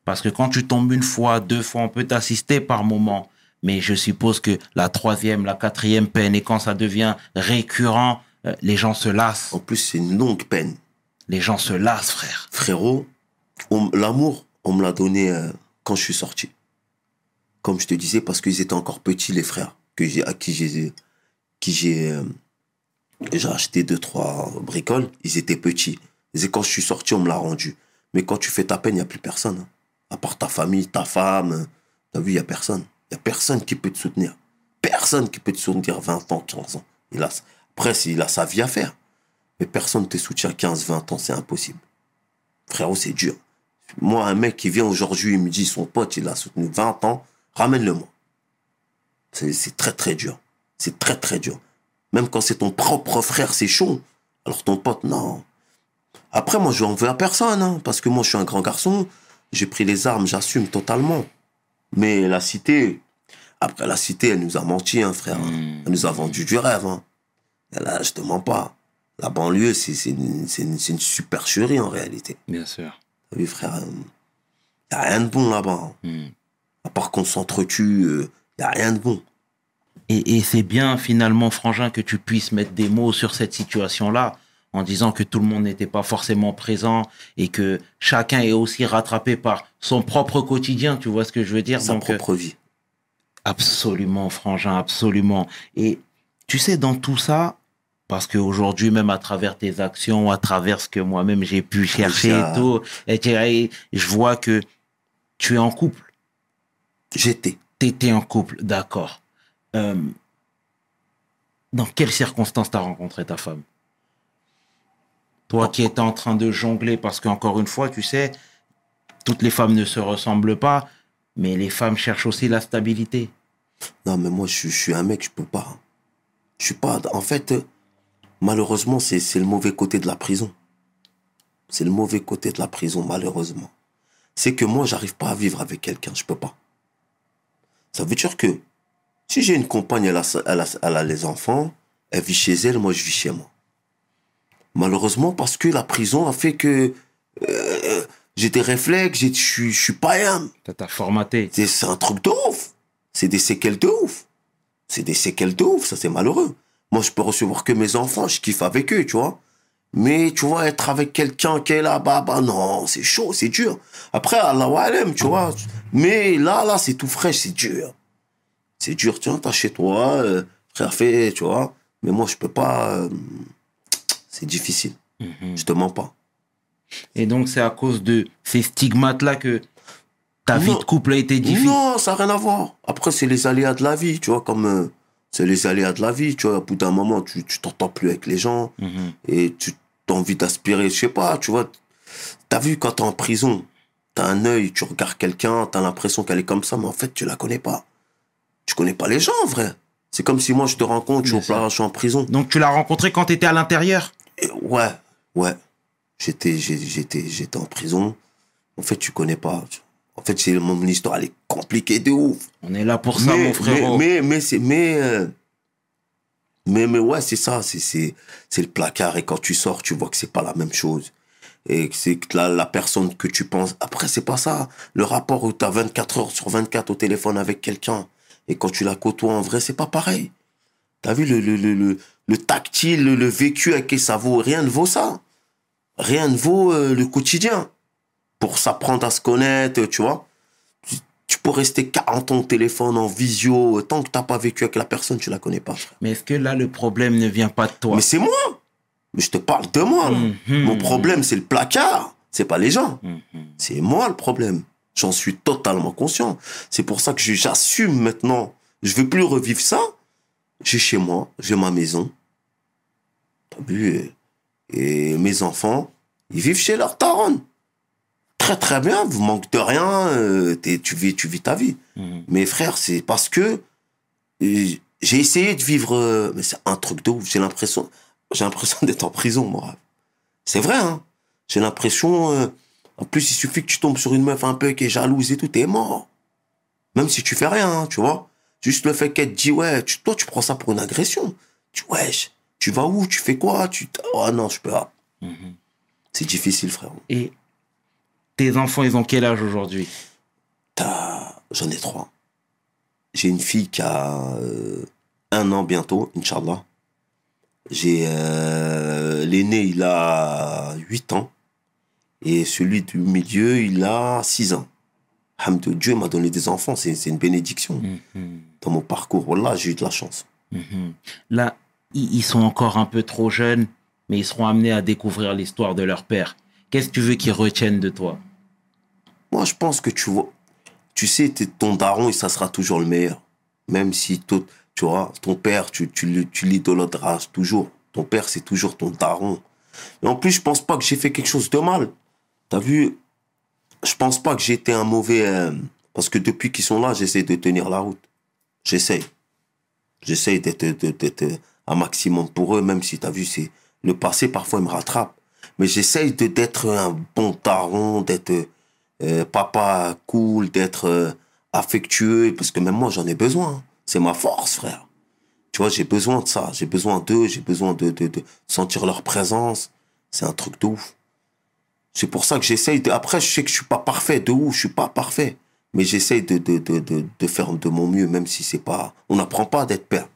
Parce que quand tu tombes une fois, deux fois, on peut t'assister par moment. Mais je suppose que la troisième, la quatrième peine, et quand ça devient récurrent, euh, les gens se lassent. En plus, c'est une longue peine. Les gens se lassent, frère. Frérot, l'amour, on me l'a donné euh, quand je suis sorti. Comme je te disais, parce qu'ils étaient encore petits, les frères, que j'ai, à qui j'ai, euh, j'ai acheté deux, trois bricoles, ils étaient petits. Et quand je suis sorti, on me l'a rendu. Mais quand tu fais ta peine, il n'y a plus personne. hein. À part ta famille, ta femme. euh, T'as vu, il n'y a personne. Il n'y a personne qui peut te soutenir. Personne qui peut te soutenir 20 ans, 15 ans. Il après, il a sa vie à faire. Mais personne ne te soutient 15, 20 ans, c'est impossible. Frérot, c'est dur. Moi, un mec qui vient aujourd'hui, il me dit son pote, il a soutenu 20 ans, ramène-le-moi. C'est très, très dur. C'est très, très dur. Même quand c'est ton propre frère, c'est chaud. Alors ton pote, non. Après, moi, je n'en veux à personne, hein, parce que moi, je suis un grand garçon. J'ai pris les armes, j'assume totalement. Mais la cité, après la cité, elle nous a menti, hein, frère. Mm. Elle nous a vendu du rêve. Hein. Et là, je te mens pas. La banlieue, c'est une, une, supercherie en réalité. Bien sûr. T'as vu, frère Il n'y a rien de bon là-bas. hein. Mm. À part qu'on s'entretue, il n'y a rien de bon. Et, et c'est bien finalement, Frangin, que tu puisses mettre des mots sur cette situation-là, en disant que tout le monde n'était pas forcément présent et que chacun est aussi rattrapé par son propre quotidien, tu vois ce que je veux dire? Sa Donc, euh, propre vie. Absolument, Frangin, absolument. Et tu sais, dans tout ça, parce qu'aujourd'hui, même à travers tes actions, à travers ce que moi-même j'ai pu chercher ça- et tout, et je vois que tu es en couple. J'étais. T'étais en couple, d'accord. Euh, dans quelles circonstances t'as rencontré ta femme? Toi qui étais en train de jongler, parce qu'encore une fois, tu sais, toutes les femmes ne se ressemblent pas, mais les femmes cherchent aussi la stabilité. Non, mais moi, je, suis- je suis un mec, je peux pas. Je suis pas. En fait, malheureusement, c'est c'est le mauvais côté de la prison. C'est le mauvais côté de la prison, malheureusement. C'est que moi, j'arrive pas à vivre avec quelqu'un, je peux pas. Ça veut dire que si j'ai une compagne, elle a, sa- elle, a, elle a les enfants, elle vit chez elle, moi, je vis chez moi. Malheureusement, parce que la prison a fait que euh, j'ai des réflexes, je suis- je suis pas un. Ça t'a formaté. C'est un truc de ouf. C'est des séquelles de ouf. C'est des séquelles de ouf, ça c'est malheureux. Moi, je peux recevoir que mes enfants, je kiffe avec eux, tu vois. Mais tu vois, être avec quelqu'un qui est là, bah, non, c'est chaud, c'est dur. Après, Allah aime, tu vois. Mais là, là, c'est tout fraîche, c'est dur. C'est dur, tiens, t'as chez toi, euh, frère fait, tu vois. Mais moi, je peux pas. euh, c'est difficile. Mhm. Je te mens pas. Et donc, c'est à cause de ces stigmates-là que ta vie de couple a été difficile? Non, ça n'a rien à voir. Après, c'est les aléas de la vie, tu vois, comme... euh, c'est les aléas de la vie, tu vois. Au bout d'un moment, tu tu t'entends plus avec les gens Mhm. et tu as envie d'aspirer, je sais pas, tu vois. T'as vu, quand t'es en prison, t'as un œil, tu regardes quelqu'un, t'as l'impression qu'elle est comme ça, mais en fait, tu la connais pas. Tu connais pas les gens, en vrai. C'est comme si moi, je te rencontre, je suis, je en prison. Donc, tu l'as rencontré quand tu étais à l'intérieur? Et ouais, ouais. J'étais, j'étais, j'étais en prison. En fait, tu connais pas. En fait, c'est mon histoire, elle est compliquée de ouf. On est là pour ça, mon frérot. Mais, mais, mais, c'est, mais, euh, mais, mais ouais, c'est ça, c'est, c'est, c'est le placard. Et quand tu sors, tu vois que c'est pas la même chose. Et que c'est que la, la personne que tu penses. Après, c'est pas ça. Le rapport où tu as 24 heures sur 24 au téléphone avec quelqu'un. Et quand tu la côtoies en vrai, c'est pas pareil. T'as vu le, le, le, le, le tactile, le, vécu avec qui ça vaut. Rien ne vaut ça. Rien ne vaut euh, le quotidien. Pour s'apprendre à se connaître, tu vois tu- tu peux rester 40 ans au téléphone, en visio, tant que t'as pas vécu avec la personne, tu la connais pas, frère. Mais est-ce que là, le problème ne vient pas de toi? Mais c'est moi Mais je te parle de moi. Mhm. Mon problème, c'est le placard. C'est pas les gens. Mhm. C'est moi le problème. J'en suis totalement conscient. C'est pour ça que j'assume maintenant. Je veux plus revivre ça. J'ai chez moi, j'ai ma maison. T'as vu et, et mes enfants, ils vivent chez leur taronne. Très très bien, vous manquez de rien, euh, t'es- tu, vis, tu vis ta vie. Mhm. Mais frère, c'est parce que euh, j'ai essayé de vivre, euh, mais c'est un truc de ouf. J'ai l'impression, j'ai l'impression d'être en prison, moi. C'est vrai, hein. J'ai l'impression, euh, en plus, il suffit que tu tombes sur une meuf un peu qui est jalouse et tout, t'es mort. Même si tu fais rien, hein, tu vois. Juste le fait qu'elle te dit, ouais, tu, toi, tu prends ça pour une agression. Tu, wesh, tu vas où, tu fais quoi, tu, oh non, je peux pas. Mhm. C'est difficile, frère. Et tes enfants, ils ont quel âge aujourd'hui? T'as- J'en ai trois. J'ai une fille qui a euh, un an bientôt, Inch'Allah. J'ai euh, l'aîné, il a 8 ans. Et celui du milieu, il a 6 ans. Dieu m'a donné des enfants, c'est une bénédiction. Mhm. Dans mon parcours, voilà, j'ai eu de la chance. Mhm. Là, ils sont encore un peu trop jeunes, mais ils seront amenés à découvrir l'histoire de leur père. Qu'est-ce que tu veux qu'ils retiennent de toi? Moi, je pense que tu vois, tu sais, t'es ton daron et ça sera toujours le meilleur. Même si, tout, tu vois, ton père, tu, tu, tu l'idolâtras toujours. Ton père, c'est toujours ton daron. Et en plus, je pense pas que j'ai fait quelque chose de mal. T'as vu, je pense pas que j'ai été un mauvais... euh, parce que depuis qu'ils sont là, j'essaie de tenir la route. J'essaye. J'essaye d'être, un maximum pour eux, même si t'as vu, c'est le passé, parfois, il me rattrape. Mais j'essaye d'être un bon daron, d'être euh, papa cool, d'être euh, affectueux, parce que même moi, j'en ai besoin. C'est ma force, frère. Tu vois, j'ai besoin de ça. J'ai besoin d'eux, j'ai besoin de, de, de sentir leur présence. C'est un truc de. C'est pour ça que j'essaye de... Après, je sais que je suis pas parfait, de ouf, je suis pas parfait. Mais j'essaye de, de, de, de, de faire de mon mieux, même si c'est pas... On n'apprend pas d'être père.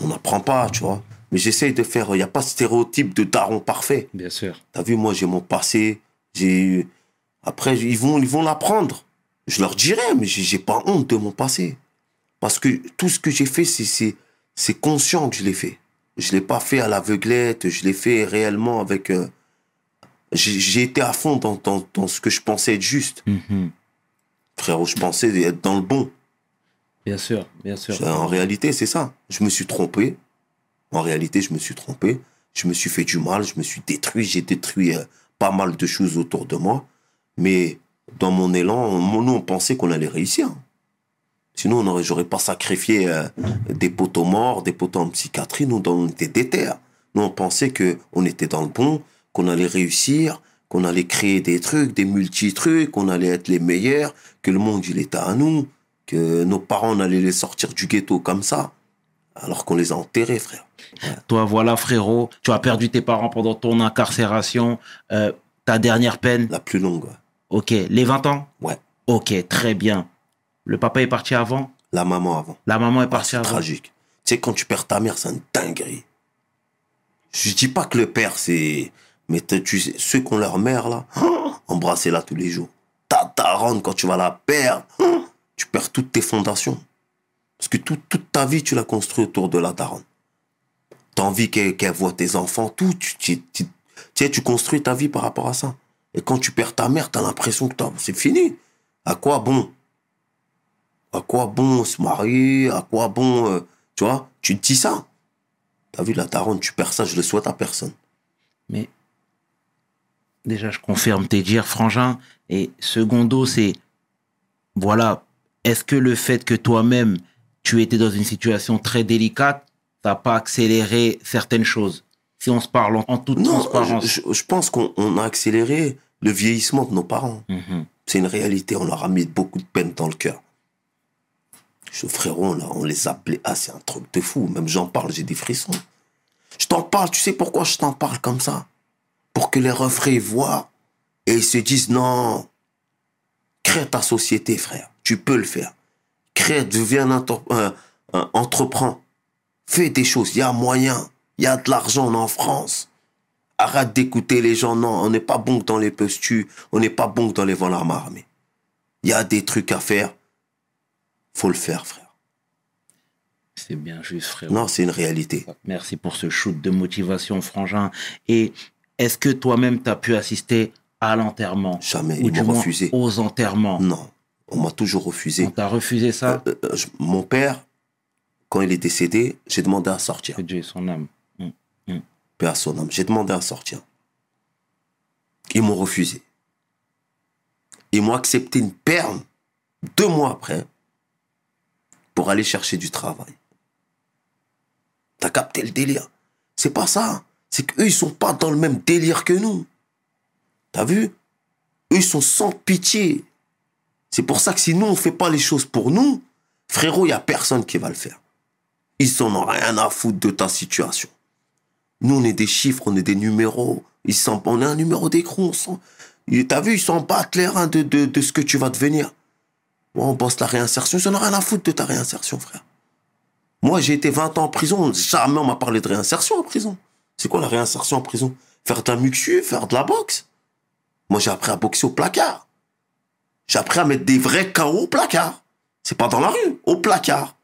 On n'apprend pas, tu vois. Mais j'essaye de faire... Il n'y a pas de stéréotype de daron parfait. Bien sûr. T'as vu, moi, j'ai mon passé. J'ai. Après, ils vont, ils vont l'apprendre. Je leur dirai, mais j'ai pas honte de mon passé. Parce que tout ce que j'ai fait, c'est, c'est, c'est conscient que je l'ai fait. Je l'ai pas fait à l'aveuglette, je l'ai fait réellement avec. euh, j'ai, été à fond dans, dans, dans ce que je pensais être juste. Mhm. Frérot, je pensais être dans le bon. Bien sûr, bien sûr. En réalité, c'est ça. Je me suis trompé. En réalité, je me suis trompé. Je me suis fait du mal, je me suis détruit, j'ai détruit euh, pas mal de choses autour de moi. Mais dans mon élan, on- nous, on pensait qu'on allait réussir. Sinon, on j'aurais pas sacrifié euh, des poteaux morts, des poteaux en psychiatrie. Nous, on était déter. Nous, on pensait que on était dans le bon, qu'on allait réussir, qu'on allait créer des trucs, des multi-trucs, qu'on allait être les meilleurs, que le monde, il était à nous, que nos parents, on allait les sortir du ghetto comme ça. Alors qu'on les a enterrés, frère. Toi, voilà, frérot, tu as perdu tes parents pendant ton incarcération. Euh, ta dernière peine, La plus longue, ok, les 20 ans? Ouais. Ok, très bien. Le papa est parti avant? La maman avant. La maman est Ah, partie c'est avant tragique. Tu sais, quand tu perds ta mère, c'est une dinguerie. Je dis pas que le père, c'est. Mais tu sais, ceux qui ont leur mère, là, embrassez-la tous les jours. Ta daronne, quand tu vas la perdre, tu perds toutes tes fondations. Parce que tout- toute ta vie, tu l'as construit autour de la daronne. T'as envie qu'elle voit tes enfants, tout. Tu, tu, tu, tu sais, tu construis ta vie par rapport à ça. Et quand tu perds ta mère, t'as l'impression que c'est fini. À quoi bon? À quoi bon se marier? À quoi bon euh, Tu vois Tu te dis ça. T'as vu la daronne, tu perds ça, je le souhaite à personne. Mais déjà, je confirme tes dires, frangin. Et secondo, c'est voilà, est-ce que le fait que toi-même tu étais dans une situation très délicate, t'as pas accéléré certaines choses? Si on se parle en, en toute Non, transparence. je, pense qu'on on a accéléré le vieillissement de nos parents. Mhm. C'est une réalité, on leur a mis beaucoup de peine dans le cœur. Ce frérot, là, on les appelait. Ah, c'est un truc de fou. Même j'en parle, j'ai des frissons. Je t'en parle, tu sais pourquoi je t'en parle comme ça? Pour que les refrains voient et ils se disent non, crée ta société, frère. Tu peux le faire. Crée, deviens un, entre- un- un- entreprends. Fais des choses, il y a moyen. Il y a de l'argent, en France. Arrête d'écouter les gens. Non, on n'est pas bon que dans les postus. On n'est pas bon que dans les main armée. Il y a des trucs à faire. Faut le faire, frère. C'est bien juste, frérot. Non, c'est une réalité. Merci pour ce shoot de motivation, frangin. Et est-ce que toi-même, tu as pu assister à l'enterrement? Jamais. Ou Ils m'ont refusé. aux enterrements? Non. On m'a toujours refusé. On t'a refusé ça? Euh, euh, je- mon père, quand il est décédé, j'ai demandé à sortir. Que Dieu ait son âme. Mm. Paix à son âme. J'ai demandé à sortir. Ils m'ont refusé. Ils m'ont accepté une perme deux mois après pour aller chercher du travail. T'as capté le délire? C'est pas ça. C'est qu'eux, ils sont pas dans le même délire que nous. T'as vu? Eux, ils sont sans pitié. C'est pour ça que si nous, on fait pas les choses pour nous, frérot, il y a personne qui va le faire. Ils en ont rien à foutre de ta situation. Nous, on est des chiffres, on est des numéros. Ils s'en- on est un numéro d'écrou. T'as vu, ils s'en battent les reins de, de, ce que tu vas devenir. Ouais, on bosse la réinsertion. Ils en ont rien à foutre de ta réinsertion, frère. Moi, j'ai été 20 ans en prison. Jamais on m'a parlé de réinsertion en prison. C'est quoi la réinsertion en prison? Faire de la muxu, faire de la boxe? Moi, j'ai appris à boxer au placard. J'ai appris à mettre des vrais KO au placard. C'est pas dans la rue, au placard.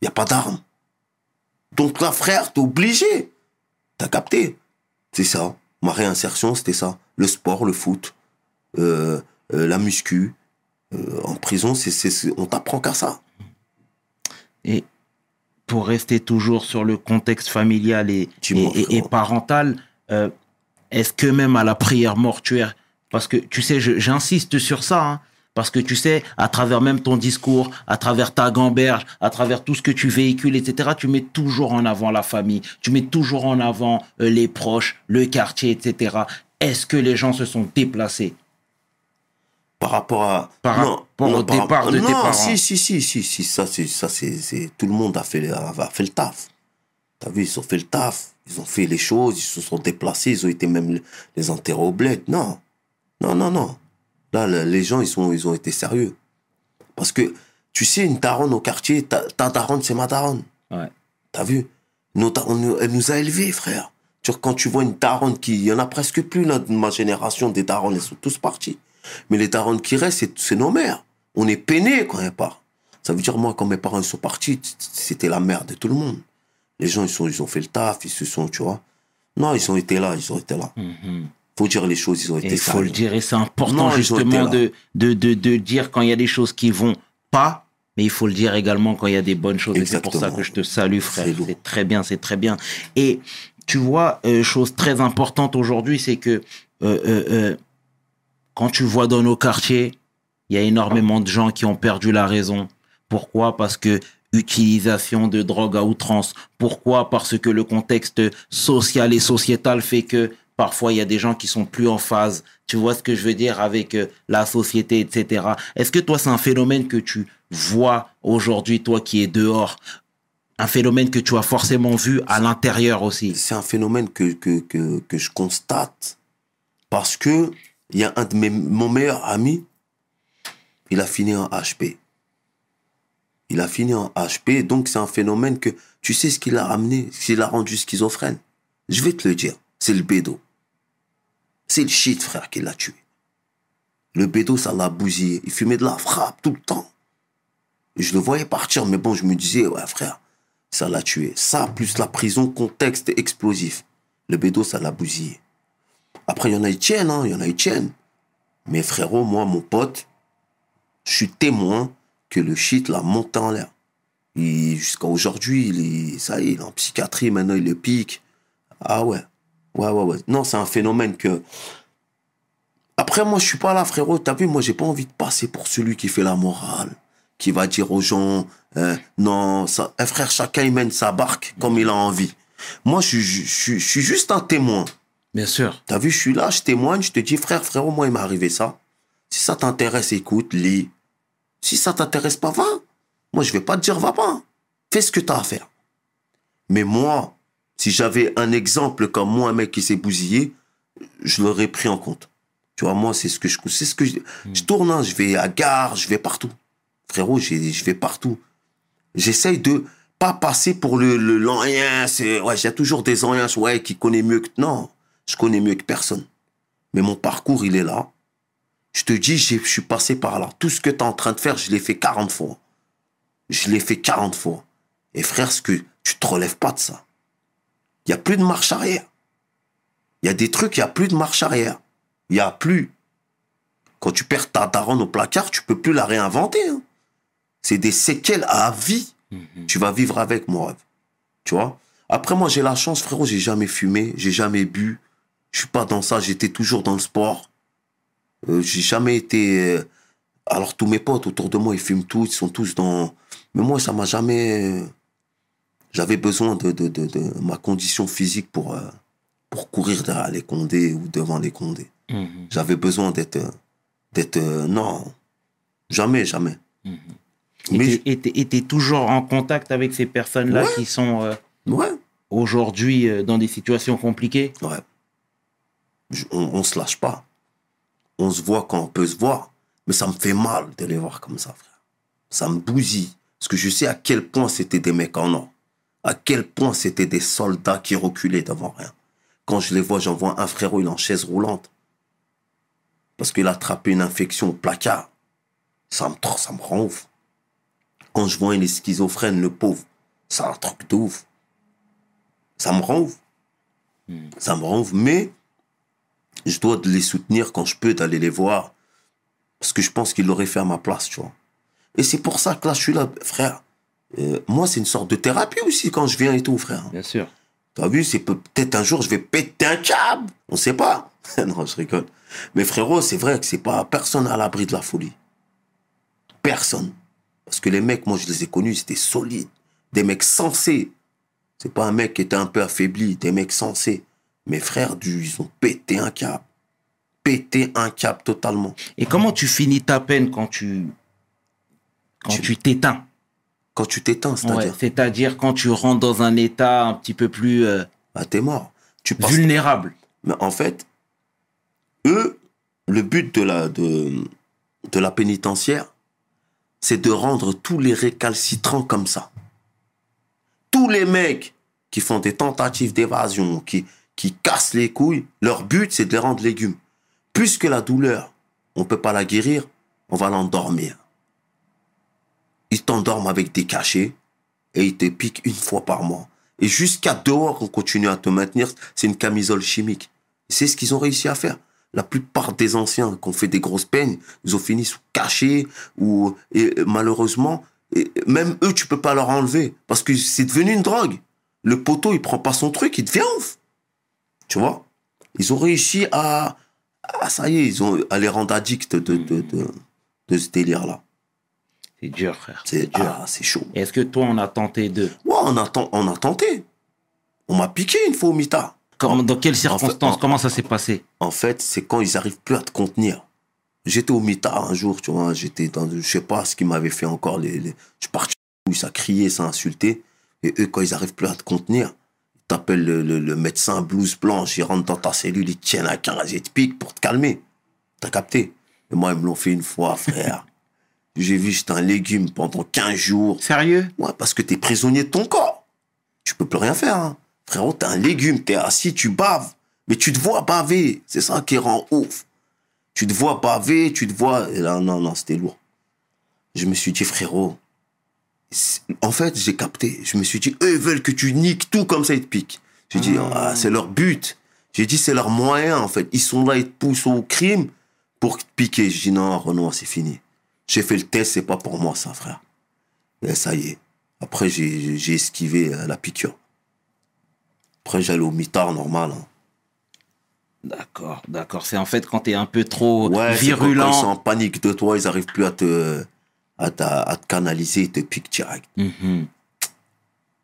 Il n'y a pas d'armes. Donc là, frère, t'es obligé. T'as capté? C'est ça. Ma réinsertion, c'était ça. Le sport, le foot, euh, euh, la muscu. Euh, en prison, c'est- on t'apprend qu'à ça. Et pour rester toujours sur le contexte familial et, parental, euh, est-ce que même à la prière mortuaire, parce que tu sais, j'insiste sur ça, hein, parce que tu sais, à travers même ton discours, à travers ta gamberge, à travers tout ce que tu véhicules, etc., tu mets toujours en avant la famille, tu mets toujours en avant euh, les proches, le quartier, etc. Est-ce que les gens se sont déplacés Par rapport à. Par rapport au par- départ de tes non, parents. si, si, si, si, si, ça, c'est, ça, c'est, tout le monde a fait, a, fait le taf. T'as vu, ils ont fait le taf. Ils ont fait les choses, ils se sont déplacés, ils ont été même les- enterrer au bled. Non. Non, non, non. Là, le- les gens, ils, sont, ils ont été sérieux. Parce que, tu sais, une daronne au quartier, ta, ta daronne, c'est ma daronne. Ouais. T'as vu? Nos dar- on nous- Elle nous a élevés, frère. Quand tu vois une daronne qui... Il y en a presque plus, là, de ma génération, des darons, ils sont tous partis. Mais les darons qui restent, c'est- nos mères. On est peinés quand elles partent. Ça veut dire, moi, quand mes parents ils sont partis, c'était la merde de tout le monde. Les gens, ils, sont, ils ont fait le taf, ils se sont, tu vois. Non, ils ont été là, ils ont été là. Mhm. Faut dire les choses, ils ont été il faut le dire, et c'est important Non, justement là. de, de, de, de dire quand il y a des choses qui vont pas, mais il faut le dire également quand il y a des bonnes choses. Et c'est pour ça que je te salue, frère. C'est très bien, c'est très bien. Et tu vois, euh, chose très importante aujourd'hui, c'est que euh, euh, quand tu vois dans nos quartiers, il y a énormément de gens qui ont perdu la raison. Pourquoi? Parce que utilisation de drogue à outrance. Pourquoi? Parce que le contexte social et sociétal fait que parfois il y a des gens qui sont plus en phase. Tu vois ce que je veux dire avec euh, la société, etc. Est-ce que toi c'est un phénomène que tu vois aujourd'hui, toi qui es dehors, un phénomène que tu as forcément vu à l'intérieur aussi? C'est un phénomène que, que, que, que je constate parce que il y a un de mes, mon meilleur ami, il a fini en HP. Il a fini en HP, donc c'est un phénomène que tu sais ce qu'il a amené, ce qu'il a rendu schizophrène. Je vais te le dire, c'est le bédo. C'est le shit, frère, qui l'a tué. Le bédo, ça l'a bousillé. Il fumait de la frappe tout le temps. Je le voyais partir, mais bon, je me disais, ouais, frère, ça l'a tué. Ça, plus la prison, contexte explosif. Le bédo, ça l'a bousillé. Après, il y en a Etienne, hein, il y en a Etienne. Mais frérot, moi, mon pote, je suis témoin que le shit l'a monté en l'air. Jusqu'à aujourd'hui, il est, ça y en psychiatrie, maintenant il le pique. Ah ouais. Ouais, ouais, ouais. Non, c'est un phénomène que. Après, moi, je suis pas là, frérot. T'as vu, moi, j'ai pas envie de passer pour celui qui fait la morale, qui va dire aux gens, euh, non, eh, frère, chacun il mène sa barque comme il a envie. Moi, je suis juste un témoin. Bien sûr. T'as vu, je suis là, je témoigne, je te dis, frère, frérot, moi, il m'est arrivé ça. Si ça t'intéresse, écoute, lis. Si ça t'intéresse pas, va. Moi, je vais pas te dire, va pas. Fais ce que t'as à faire. Mais moi, si j'avais un exemple comme moi, un mec qui s'est bousillé, je l'aurais pris en compte. Tu vois, moi, c'est ce que je, c'est ce que je, je tourne, hein, je vais à gare, je vais partout. Frérot, j'ai- je vais partout. J'essaye de pas passer pour le, le c'est, ouais, j'ai toujours des anciens, ouais, qui connaît mieux que, non, je connais mieux que personne. Mais mon parcours, il est là. Je te dis, je suis passé par là. Tout ce que tu es en train de faire, je l'ai fait 40 fois. Je l'ai fait 40 fois. Et frère, ce que tu te relèves pas de ça. Il y a plus de marche arrière. Il y a des trucs, il y a plus de marche arrière. Il n'y a plus. Quand tu perds ta daronne au placard, tu peux plus la réinventer. hein. C'est des séquelles à vie. Mhm. Tu vas vivre avec, mon rêve. Tu vois? Après, moi, j'ai la chance, frérot, j'ai jamais fumé, j'ai jamais bu. Je suis pas dans ça, j'étais toujours dans le sport. Euh, j'ai jamais été... euh, Alors, tous mes potes autour de moi, ils fument tous, ils sont tous dans... Mais moi, ça m'a jamais... J'avais besoin de, de, de, de ma condition physique pour, euh, pour courir derrière les condés ou devant les condés. Mhm. J'avais besoin d'être... d'être... euh, Non, jamais, jamais. Mhm. Mais Et et t'es- et t'es toujours en contact avec ces personnes-là Ouais. qui sont euh, Ouais, aujourd'hui dans des situations compliquées? Ouais. On, on se lâche pas. On se voit quand on peut se voir. Mais ça me fait mal de les voir comme ça, frère. Ça me bousille. Parce que je sais à quel point c'était des mecs en or. À quel point c'était des soldats qui reculaient devant rien. Quand je les vois, j'en vois un frérot, il est en chaise roulante. Parce qu'il a attrapé une infection au placard. Ça me, ça me rend ouf. Quand je vois est schizophrène, le pauvre, c'est un truc de ouf. Ça me rend ouf. Ça me rend ouf. Mais je dois les soutenir quand je peux, d'aller les voir. Parce que je pense qu'ils l'auraient fait à ma place, tu vois. Et c'est pour ça que là, je suis là, frère. Euh, moi, c'est une sorte de thérapie aussi quand je viens et tout, frère. Bien sûr. T'as vu, c'est peut- peut-être un jour, je vais péter un câble. On sait pas. non, je rigole. Mais frérot, c'est vrai que c'est pas personne à l'abri de la folie. Personne. Parce que les mecs, moi, je les ai connus, c'était solides. Des mecs sensés. C'est pas un mec qui était un peu affaibli, des mecs sensés. Mes frères, du, ils ont pété un câble. Pété un câble totalement. Et comment tu finis ta peine quand tu quand Tu- t'éteins? Quand tu t'éteins, c'est-à-dire, Ouais, C'est-à-dire quand tu rentres dans un état un petit peu plus euh, ah, t'es mort. Tu passes vulnérable. Mais en fait, eux, le but de la, de, de la pénitentiaire, c'est de rendre tous les récalcitrants comme ça. Tous les mecs qui font des tentatives d'évasion, qui, qui cassent les couilles, leur but, c'est de les rendre légumes. Puisque la douleur, on ne peut pas la guérir, on va l'endormir. Ils t'endorment avec des cachets et ils te piquent une fois par mois. Et jusqu'à dehors, on continue à te maintenir. C'est une camisole chimique. C'est ce qu'ils ont réussi à faire. La plupart des anciens qui ont fait des grosses peines, ils ont fini sous cachet ou et malheureusement, et même eux, tu peux pas leur enlever parce que c'est devenu une drogue. Le poteau, il prend pas son truc, il devient ouf. Tu vois? Ils ont réussi à, à ça y est, ils ont à les rendre addicts de de, de, de ce délire-là. C'est dur, frère. C'est dur. ah, c'est chaud. Est-ce que toi, on a tenté de... Ouais, on a, on a tenté. On m'a piqué une fois au mitard. Dans quelles circonstances? en- Comment ça s'est passé? En fait, c'est quand ils arrivent plus à te contenir. J'étais au mitard un jour, tu vois, j'étais dans, je sais pas ce qu'ils m'avaient fait encore, les, les- je parti, où ça criait, ça insultait, et eux, quand ils arrivent plus à te contenir, ils t'appellent le, le- le médecin blouse blanche, ils rentrent dans ta cellule, te tiennent à 15 et te piquent pour te calmer. T'as capté? Et moi, ils me l'ont fait une fois, frère. J'ai vu, j'étais un légume pendant 15 jours. Sérieux? Ouais, parce que t'es prisonnier de ton corps. Tu peux plus rien faire. Hein. Frérot, t'es un légume, t'es assis, tu baves. Mais tu te vois baver. C'est ça qui rend ouf. Tu te vois baver, tu te vois... Et là, non, non, c'était lourd. Je me suis dit, frérot... En fait, j'ai capté. Je me suis dit, eux, ils veulent que tu niques tout comme ça, ils te piquent. J'ai dit, ah, c'est leur but. J'ai dit, c'est leur moyen, en fait. Ils sont là, ils te poussent au crime pour te piquer. J'ai dit, non, Renoir, c'est fini. J'ai fait le test, c'est pas pour moi, ça, frère. Et ça y est. Après, j'ai esquivé euh, la piqûre. Après, j'allais au mitard normal. hein. D'accord, d'accord. C'est en fait quand t'es un peu trop Ouais, c'est quand- Quand ils sont virulent. en panique de toi, ils arrivent plus à te, à, te canaliser, ils te piquent direct. Mhm.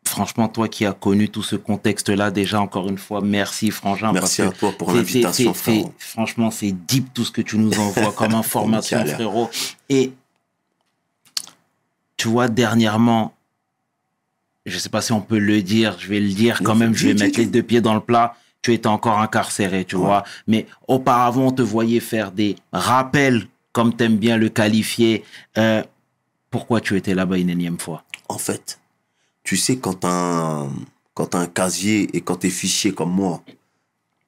Franchement, toi qui as connu tout ce contexte-là, déjà encore une fois, merci Frangin. Merci parce à toi pour l'invitation, frérot. Franchement, c'est deep tout ce que tu nous envoies comme information, frérot. Et tu vois, dernièrement, je sais pas si on peut le dire, je vais le dire quand Non, même, je vais mettre les deux pieds dans le plat. Tu étais encore incarcéré, tu vois. Mais auparavant, on te voyait faire des rappels, comme t'aimes bien le qualifier. Euh, pourquoi tu étais là-bas une énième fois? En fait, tu sais, quand un, quand un casier et quand t'es fichier comme moi,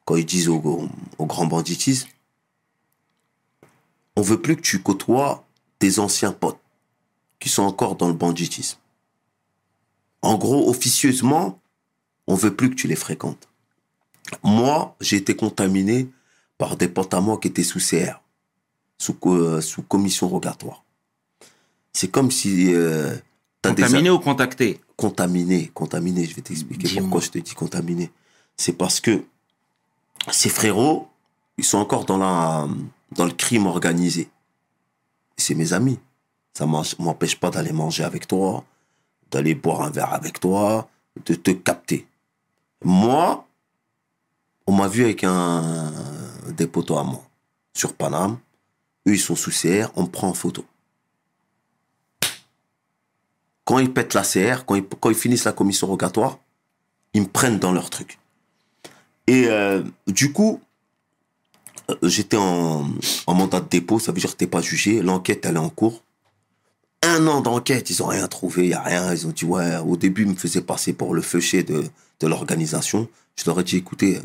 quand ils disent au, grand banditisme, on veut plus que tu côtoies tes anciens potes qui sont encore dans le banditisme. En gros, officieusement, on veut plus que tu les fréquentes. Moi, j'ai été contaminé par des potes à moi qui étaient sous CR, sous, euh, sous commission rogatoire. C'est comme si euh, Contaminé ou contacté contaminé, contaminé, je vais t'expliquer pourquoi je te dis contaminé. C'est parce que ces frérots, ils sont encore dans la dans le crime organisé. C'est mes amis. Ça m'en- m'empêche pas d'aller manger avec toi, d'aller boire un verre avec toi, de te capter. Moi, on m'a vu avec un des poteaux à moi sur Paname. Eux, ils sont sous CR, on me prend en photo quand ils pètent la CR, quand ils, quand ils finissent la commission rogatoire, ils me prennent dans leur truc. Et euh, du coup, euh, j'étais en, en mandat de dépôt, ça veut dire que t'es pas jugé, l'enquête elle est en cours. Un an d'enquête, ils ont rien trouvé, il y a rien. Ils ont dit ouais, au début ils me faisaient passer pour le feuché de, de l'organisation. Je leur ai dit écoutez,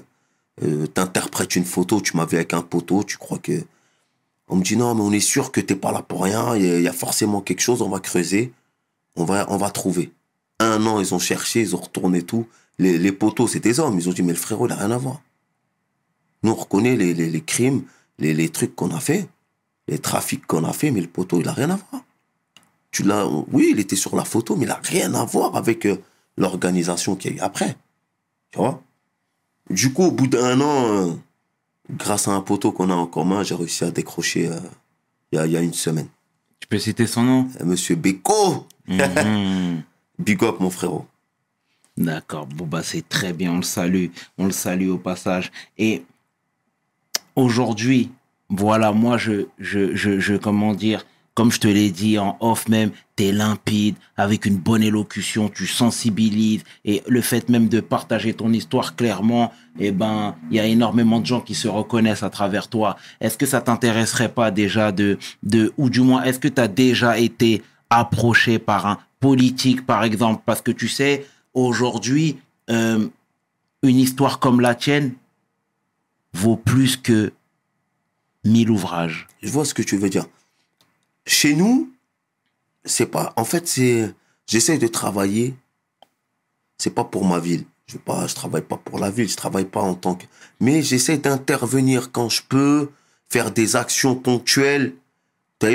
euh, t'interprètes une photo, tu m'as vu avec un poteau, tu crois que... On me dit non, mais on est sûr que t'es pas là pour rien, il y a forcément quelque chose, on va creuser on va, on va trouver. Un an, ils ont cherché, ils ont retourné tout. Les, les poteaux, c'est des hommes. Ils ont dit, mais le frérot, il n'a rien à voir. Nous, on reconnaît les, les, les crimes, les, les trucs qu'on a fait, les trafics qu'on a fait, mais le poteau, il n'a rien à voir. Tu l'as, oui, il était sur la photo, mais il n'a rien à voir avec euh, l'organisation qui est après. Tu vois? Du coup, au bout d'un an, euh, grâce à un poteau qu'on a en commun, j'ai réussi à décrocher euh, il y, a, y a une semaine. Tu peux citer son nom? Euh, Monsieur Beko, Mhm. big up, mon frérot. D'accord, bon bah c'est très bien, on le salue, on le salue au passage. Et aujourd'hui, voilà, moi je, je, je, je, comment dire, comme je te l'ai dit en off même, t'es limpide, avec une bonne élocution, tu sensibilises, et le fait même de partager ton histoire clairement, eh ben, il y a énormément de gens qui se reconnaissent à travers toi. Est-ce que ça t'intéresserait pas déjà de, de, ou du moins, est-ce que tu as déjà été approché par un politique, par exemple, parce que tu sais, aujourd'hui, euh, une histoire comme la tienne vaut plus que mille ouvrages. Je vois ce que tu veux dire. Chez nous, c'est pas. En fait, c'est. J'essaye de travailler. C'est pas pour ma ville. Je pas. Je travaille pas pour la ville. Je travaille pas en tant que. Mais j'essaie d'intervenir quand je peux, faire des actions ponctuelles.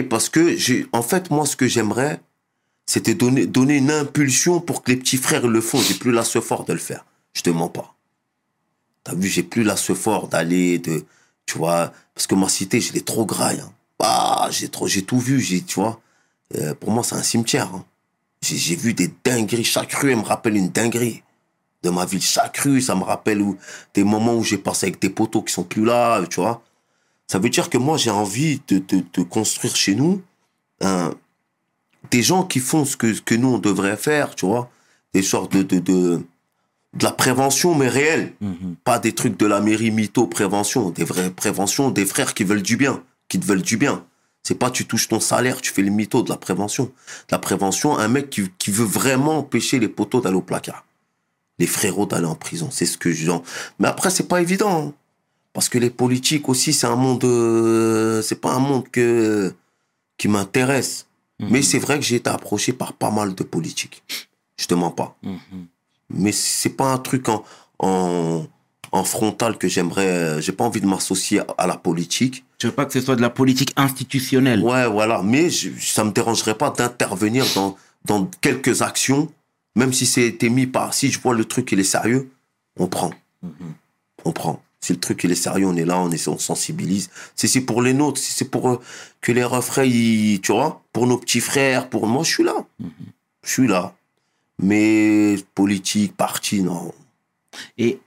Parce que j'ai. En fait, moi, ce que j'aimerais, c'était donner une impulsion pour que les petits frères le font. J'ai plus la fort de le faire. Je te mens pas. T'as vu, j'ai plus la fort d'aller de. Tu vois, parce que ma cité, je l'ai trop graille. hein. Ah, j'ai trop, j'ai tout vu, j'ai, tu vois. Euh, pour moi, c'est un cimetière. hein. J'ai, vu des dingueries. Chaque rue, elle me rappelle une dinguerie de ma ville. Chaque rue, ça me rappelle des moments où j'ai passé avec des poteaux qui sont plus là, tu vois. Ça veut dire que moi, j'ai envie de, de, de construire chez nous des gens qui font ce que, ce que nous, on devrait faire, tu vois. Des sortes de, de, de, de la prévention, mais réelle. Pas des trucs de la mairie mytho prévention, des vraies préventions, des frères qui veulent du bien, qui te veulent du bien. C'est pas tu touches ton salaire, tu fais le mytho de la prévention. De la prévention, un mec qui, qui veut vraiment empêcher les poteaux d'aller au placard. Les frérots d'aller en prison. C'est ce que je dis. Mais après, c'est pas évident. hein. Parce que les politiques aussi, c'est un monde, euh, c'est pas un monde que, qui m'intéresse. Mais c'est vrai que j'ai été approché par pas mal de politiques. Je te mens pas mais c'est pas un truc en, en, en frontal que j'aimerais. euh, J'ai pas envie de m'associer à- à la politique. Je veux pas que ce soit de la politique institutionnelle? Ouais, voilà. Mais je, ça me dérangerait pas d'intervenir dans, dans quelques actions, même si c'était mis par. Si je vois le truc, il est sérieux, on prend. On prend. Si le truc, il est sérieux, on est là, on, est, on sensibilise. Si c'est pour les nôtres, si c'est pour euh, que les refrains, ils- tu vois, pour nos petits frères, pour moi, je suis là. Je suis là. Mais politique, parti, non. Et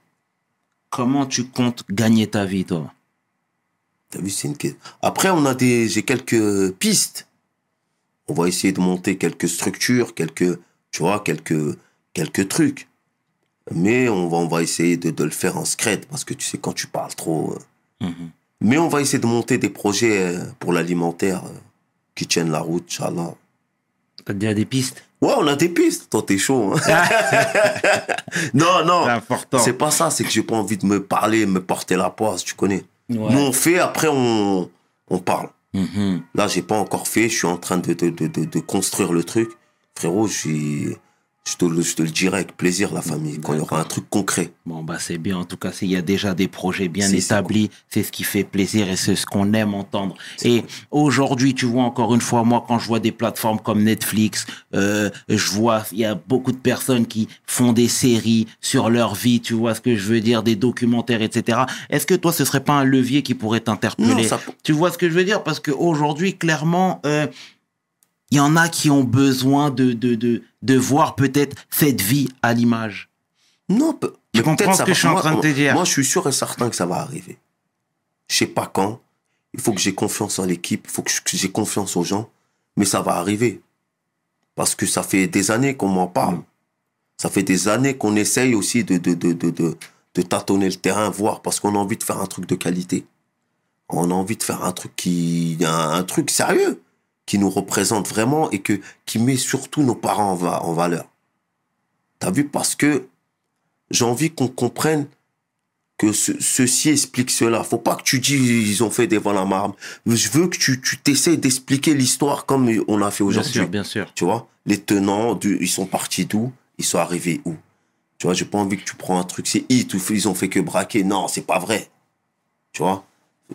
comment tu comptes gagner ta vie, toi? T'as vu, c'est une question. Après, on a des, j'ai quelques pistes. On va essayer de monter quelques structures, quelques, tu vois, quelques, quelques trucs. Mais on va, on va essayer de, de le faire en scred parce que tu sais, quand tu parles trop. euh, Mais on va essayer de monter des projets euh, pour l'alimentaire euh, qui tiennent la route, Inch'Allah. T'as déjà des pistes? Ouais, on a des pistes. Toi, t'es chaud. hein. non, non. C'est important. C'est pas ça, c'est que j'ai pas envie de me parler, me porter la poisse, tu connais. Ouais. Nous, on fait, après, on, on parle. Mhm. Là, j'ai pas encore fait. Je suis en train de, de, de, de, de construire le truc. Frérot, j'ai Je te, le, je te le dirai avec plaisir, la famille, quand il y aura un truc concret. Bon, bah, c'est bien. En tout cas, s'il y a déjà des projets bien établis, c'est ce qui fait plaisir et c'est ce qu'on aime entendre. Et aujourd'hui, tu vois, encore une fois, moi, quand je vois des plateformes comme Netflix, euh, je vois, il y a beaucoup de personnes qui font des séries sur leur vie, tu vois ce que je veux dire, des documentaires, etc. Est-ce que toi, ce serait pas un levier qui pourrait t'interpeller? Ça- Tu vois ce que je veux dire? Parce qu'aujourd'hui, clairement, euh, il y en a qui ont besoin de, de, de, de voir peut-être cette vie à l'image. Non, pe- Tu mais comprends ce que va- je suis en train de te dire Moi, je suis sûr et certain que ça va arriver. Je sais pas quand. Il faut que j'ai confiance en l'équipe. Il faut que j'ai confiance aux gens. Mais ça va arriver. Parce que ça fait des années qu'on m'en parle. Mm. Ça fait des années qu'on essaye aussi de, de, de, de, de, de tâtonner le terrain, voir, parce qu'on a envie de faire un truc de qualité. On a envie de faire un truc qui, un, un truc sérieux, qui nous représente vraiment et que, qui met surtout nos parents en, va- en valeur. T'as vu? Parce que j'ai envie qu'on comprenne que ce- ceci explique cela. Faut pas que tu dis ils ont fait des vols à marbre. Je veux que tu, tu t'essayes d'expliquer l'histoire comme on a fait Bien aujourd'hui. sûr, bien sûr. Tu vois, les tenants, du, ils sont partis d'où? Ils sont arrivés où? Tu vois, j'ai pas envie que tu prends un truc, c'est hit, ou ils ont fait que braquer. Non, c'est pas vrai. Tu vois?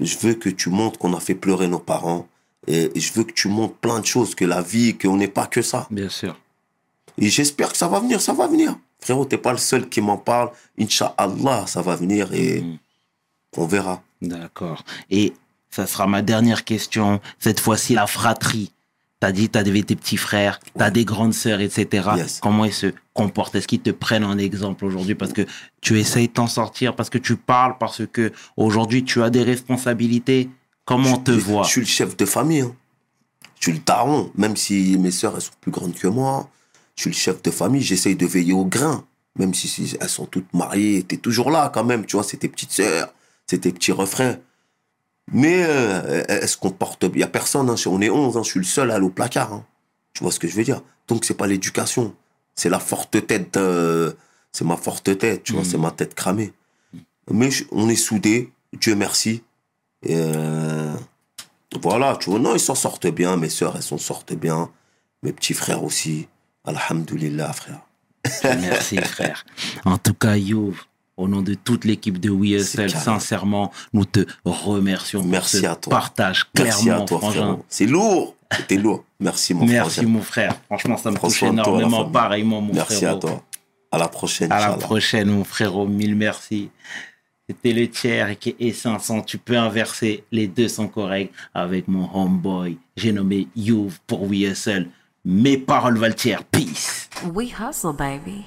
Je veux que tu montres qu'on a fait pleurer nos parents. Et je veux que tu montres plein de choses, que la vie, qu'on n'est pas que ça. Bien sûr. Et j'espère que ça va venir, ça va venir. Frérot, t'es pas le seul qui m'en parle. Inch'Allah, ça va venir et Mhm. on verra. D'accord. Et ça sera ma dernière question. Cette fois-ci, la fratrie. T'as dit, t'as des tes petits frères, t'as des grandes sœurs, etc. Yes. Comment ils se comportent? Est-ce qu'ils te prennent en exemple aujourd'hui? Parce que tu essayes de t'en sortir, parce que tu parles, parce que aujourd'hui tu as des responsabilités. Comment on te voit Je suis le chef de famille. hein. Je suis le daron. Même si mes sœurs, elles sont plus grandes que moi. Je suis le chef de famille. J'essaye de veiller au grain. Même si, si elles sont toutes mariées. T'es toujours là quand même. Tu vois, c'est tes petites sœurs. C'est tes petits refrains. Mais euh, elles se comportent... Il y a personne. hein. On est 11. hein. Je suis le seul à aller au placard. Tu vois ce que je veux dire? Donc, c'est pas l'éducation. C'est la forte tête. euh, C'est ma forte tête. Tu vois, Mhm. c'est ma tête cramée. Mais on est soudés. Dieu merci. Et euh, voilà, tu vois, non, ils s'en sortent bien. Mes sœurs, elles s'en sortent bien. Mes petits frères aussi. Alhamdulillah, frère. Merci, frère. En tout cas, Youv, au nom de toute l'équipe de carré. sincèrement, nous te remercions pour Merci ce à toi. partage. Merci Clairement, à toi, frangin. frérot. C'est lourd. C'était lourd. Merci, mon Merci, frère. mon frère. Franchement, ça me touche énormément. Pareillement, mon Merci frérot. à toi. À la prochaine. À la prochaine, mon frérot. Mille merci. C'était le tiers qui est 500. Tu peux inverser. Les deux sont corrects avec mon homeboy. J'ai nommé Youv pour We Hustle. Mes paroles valent tiers. Peace. We hustle, baby.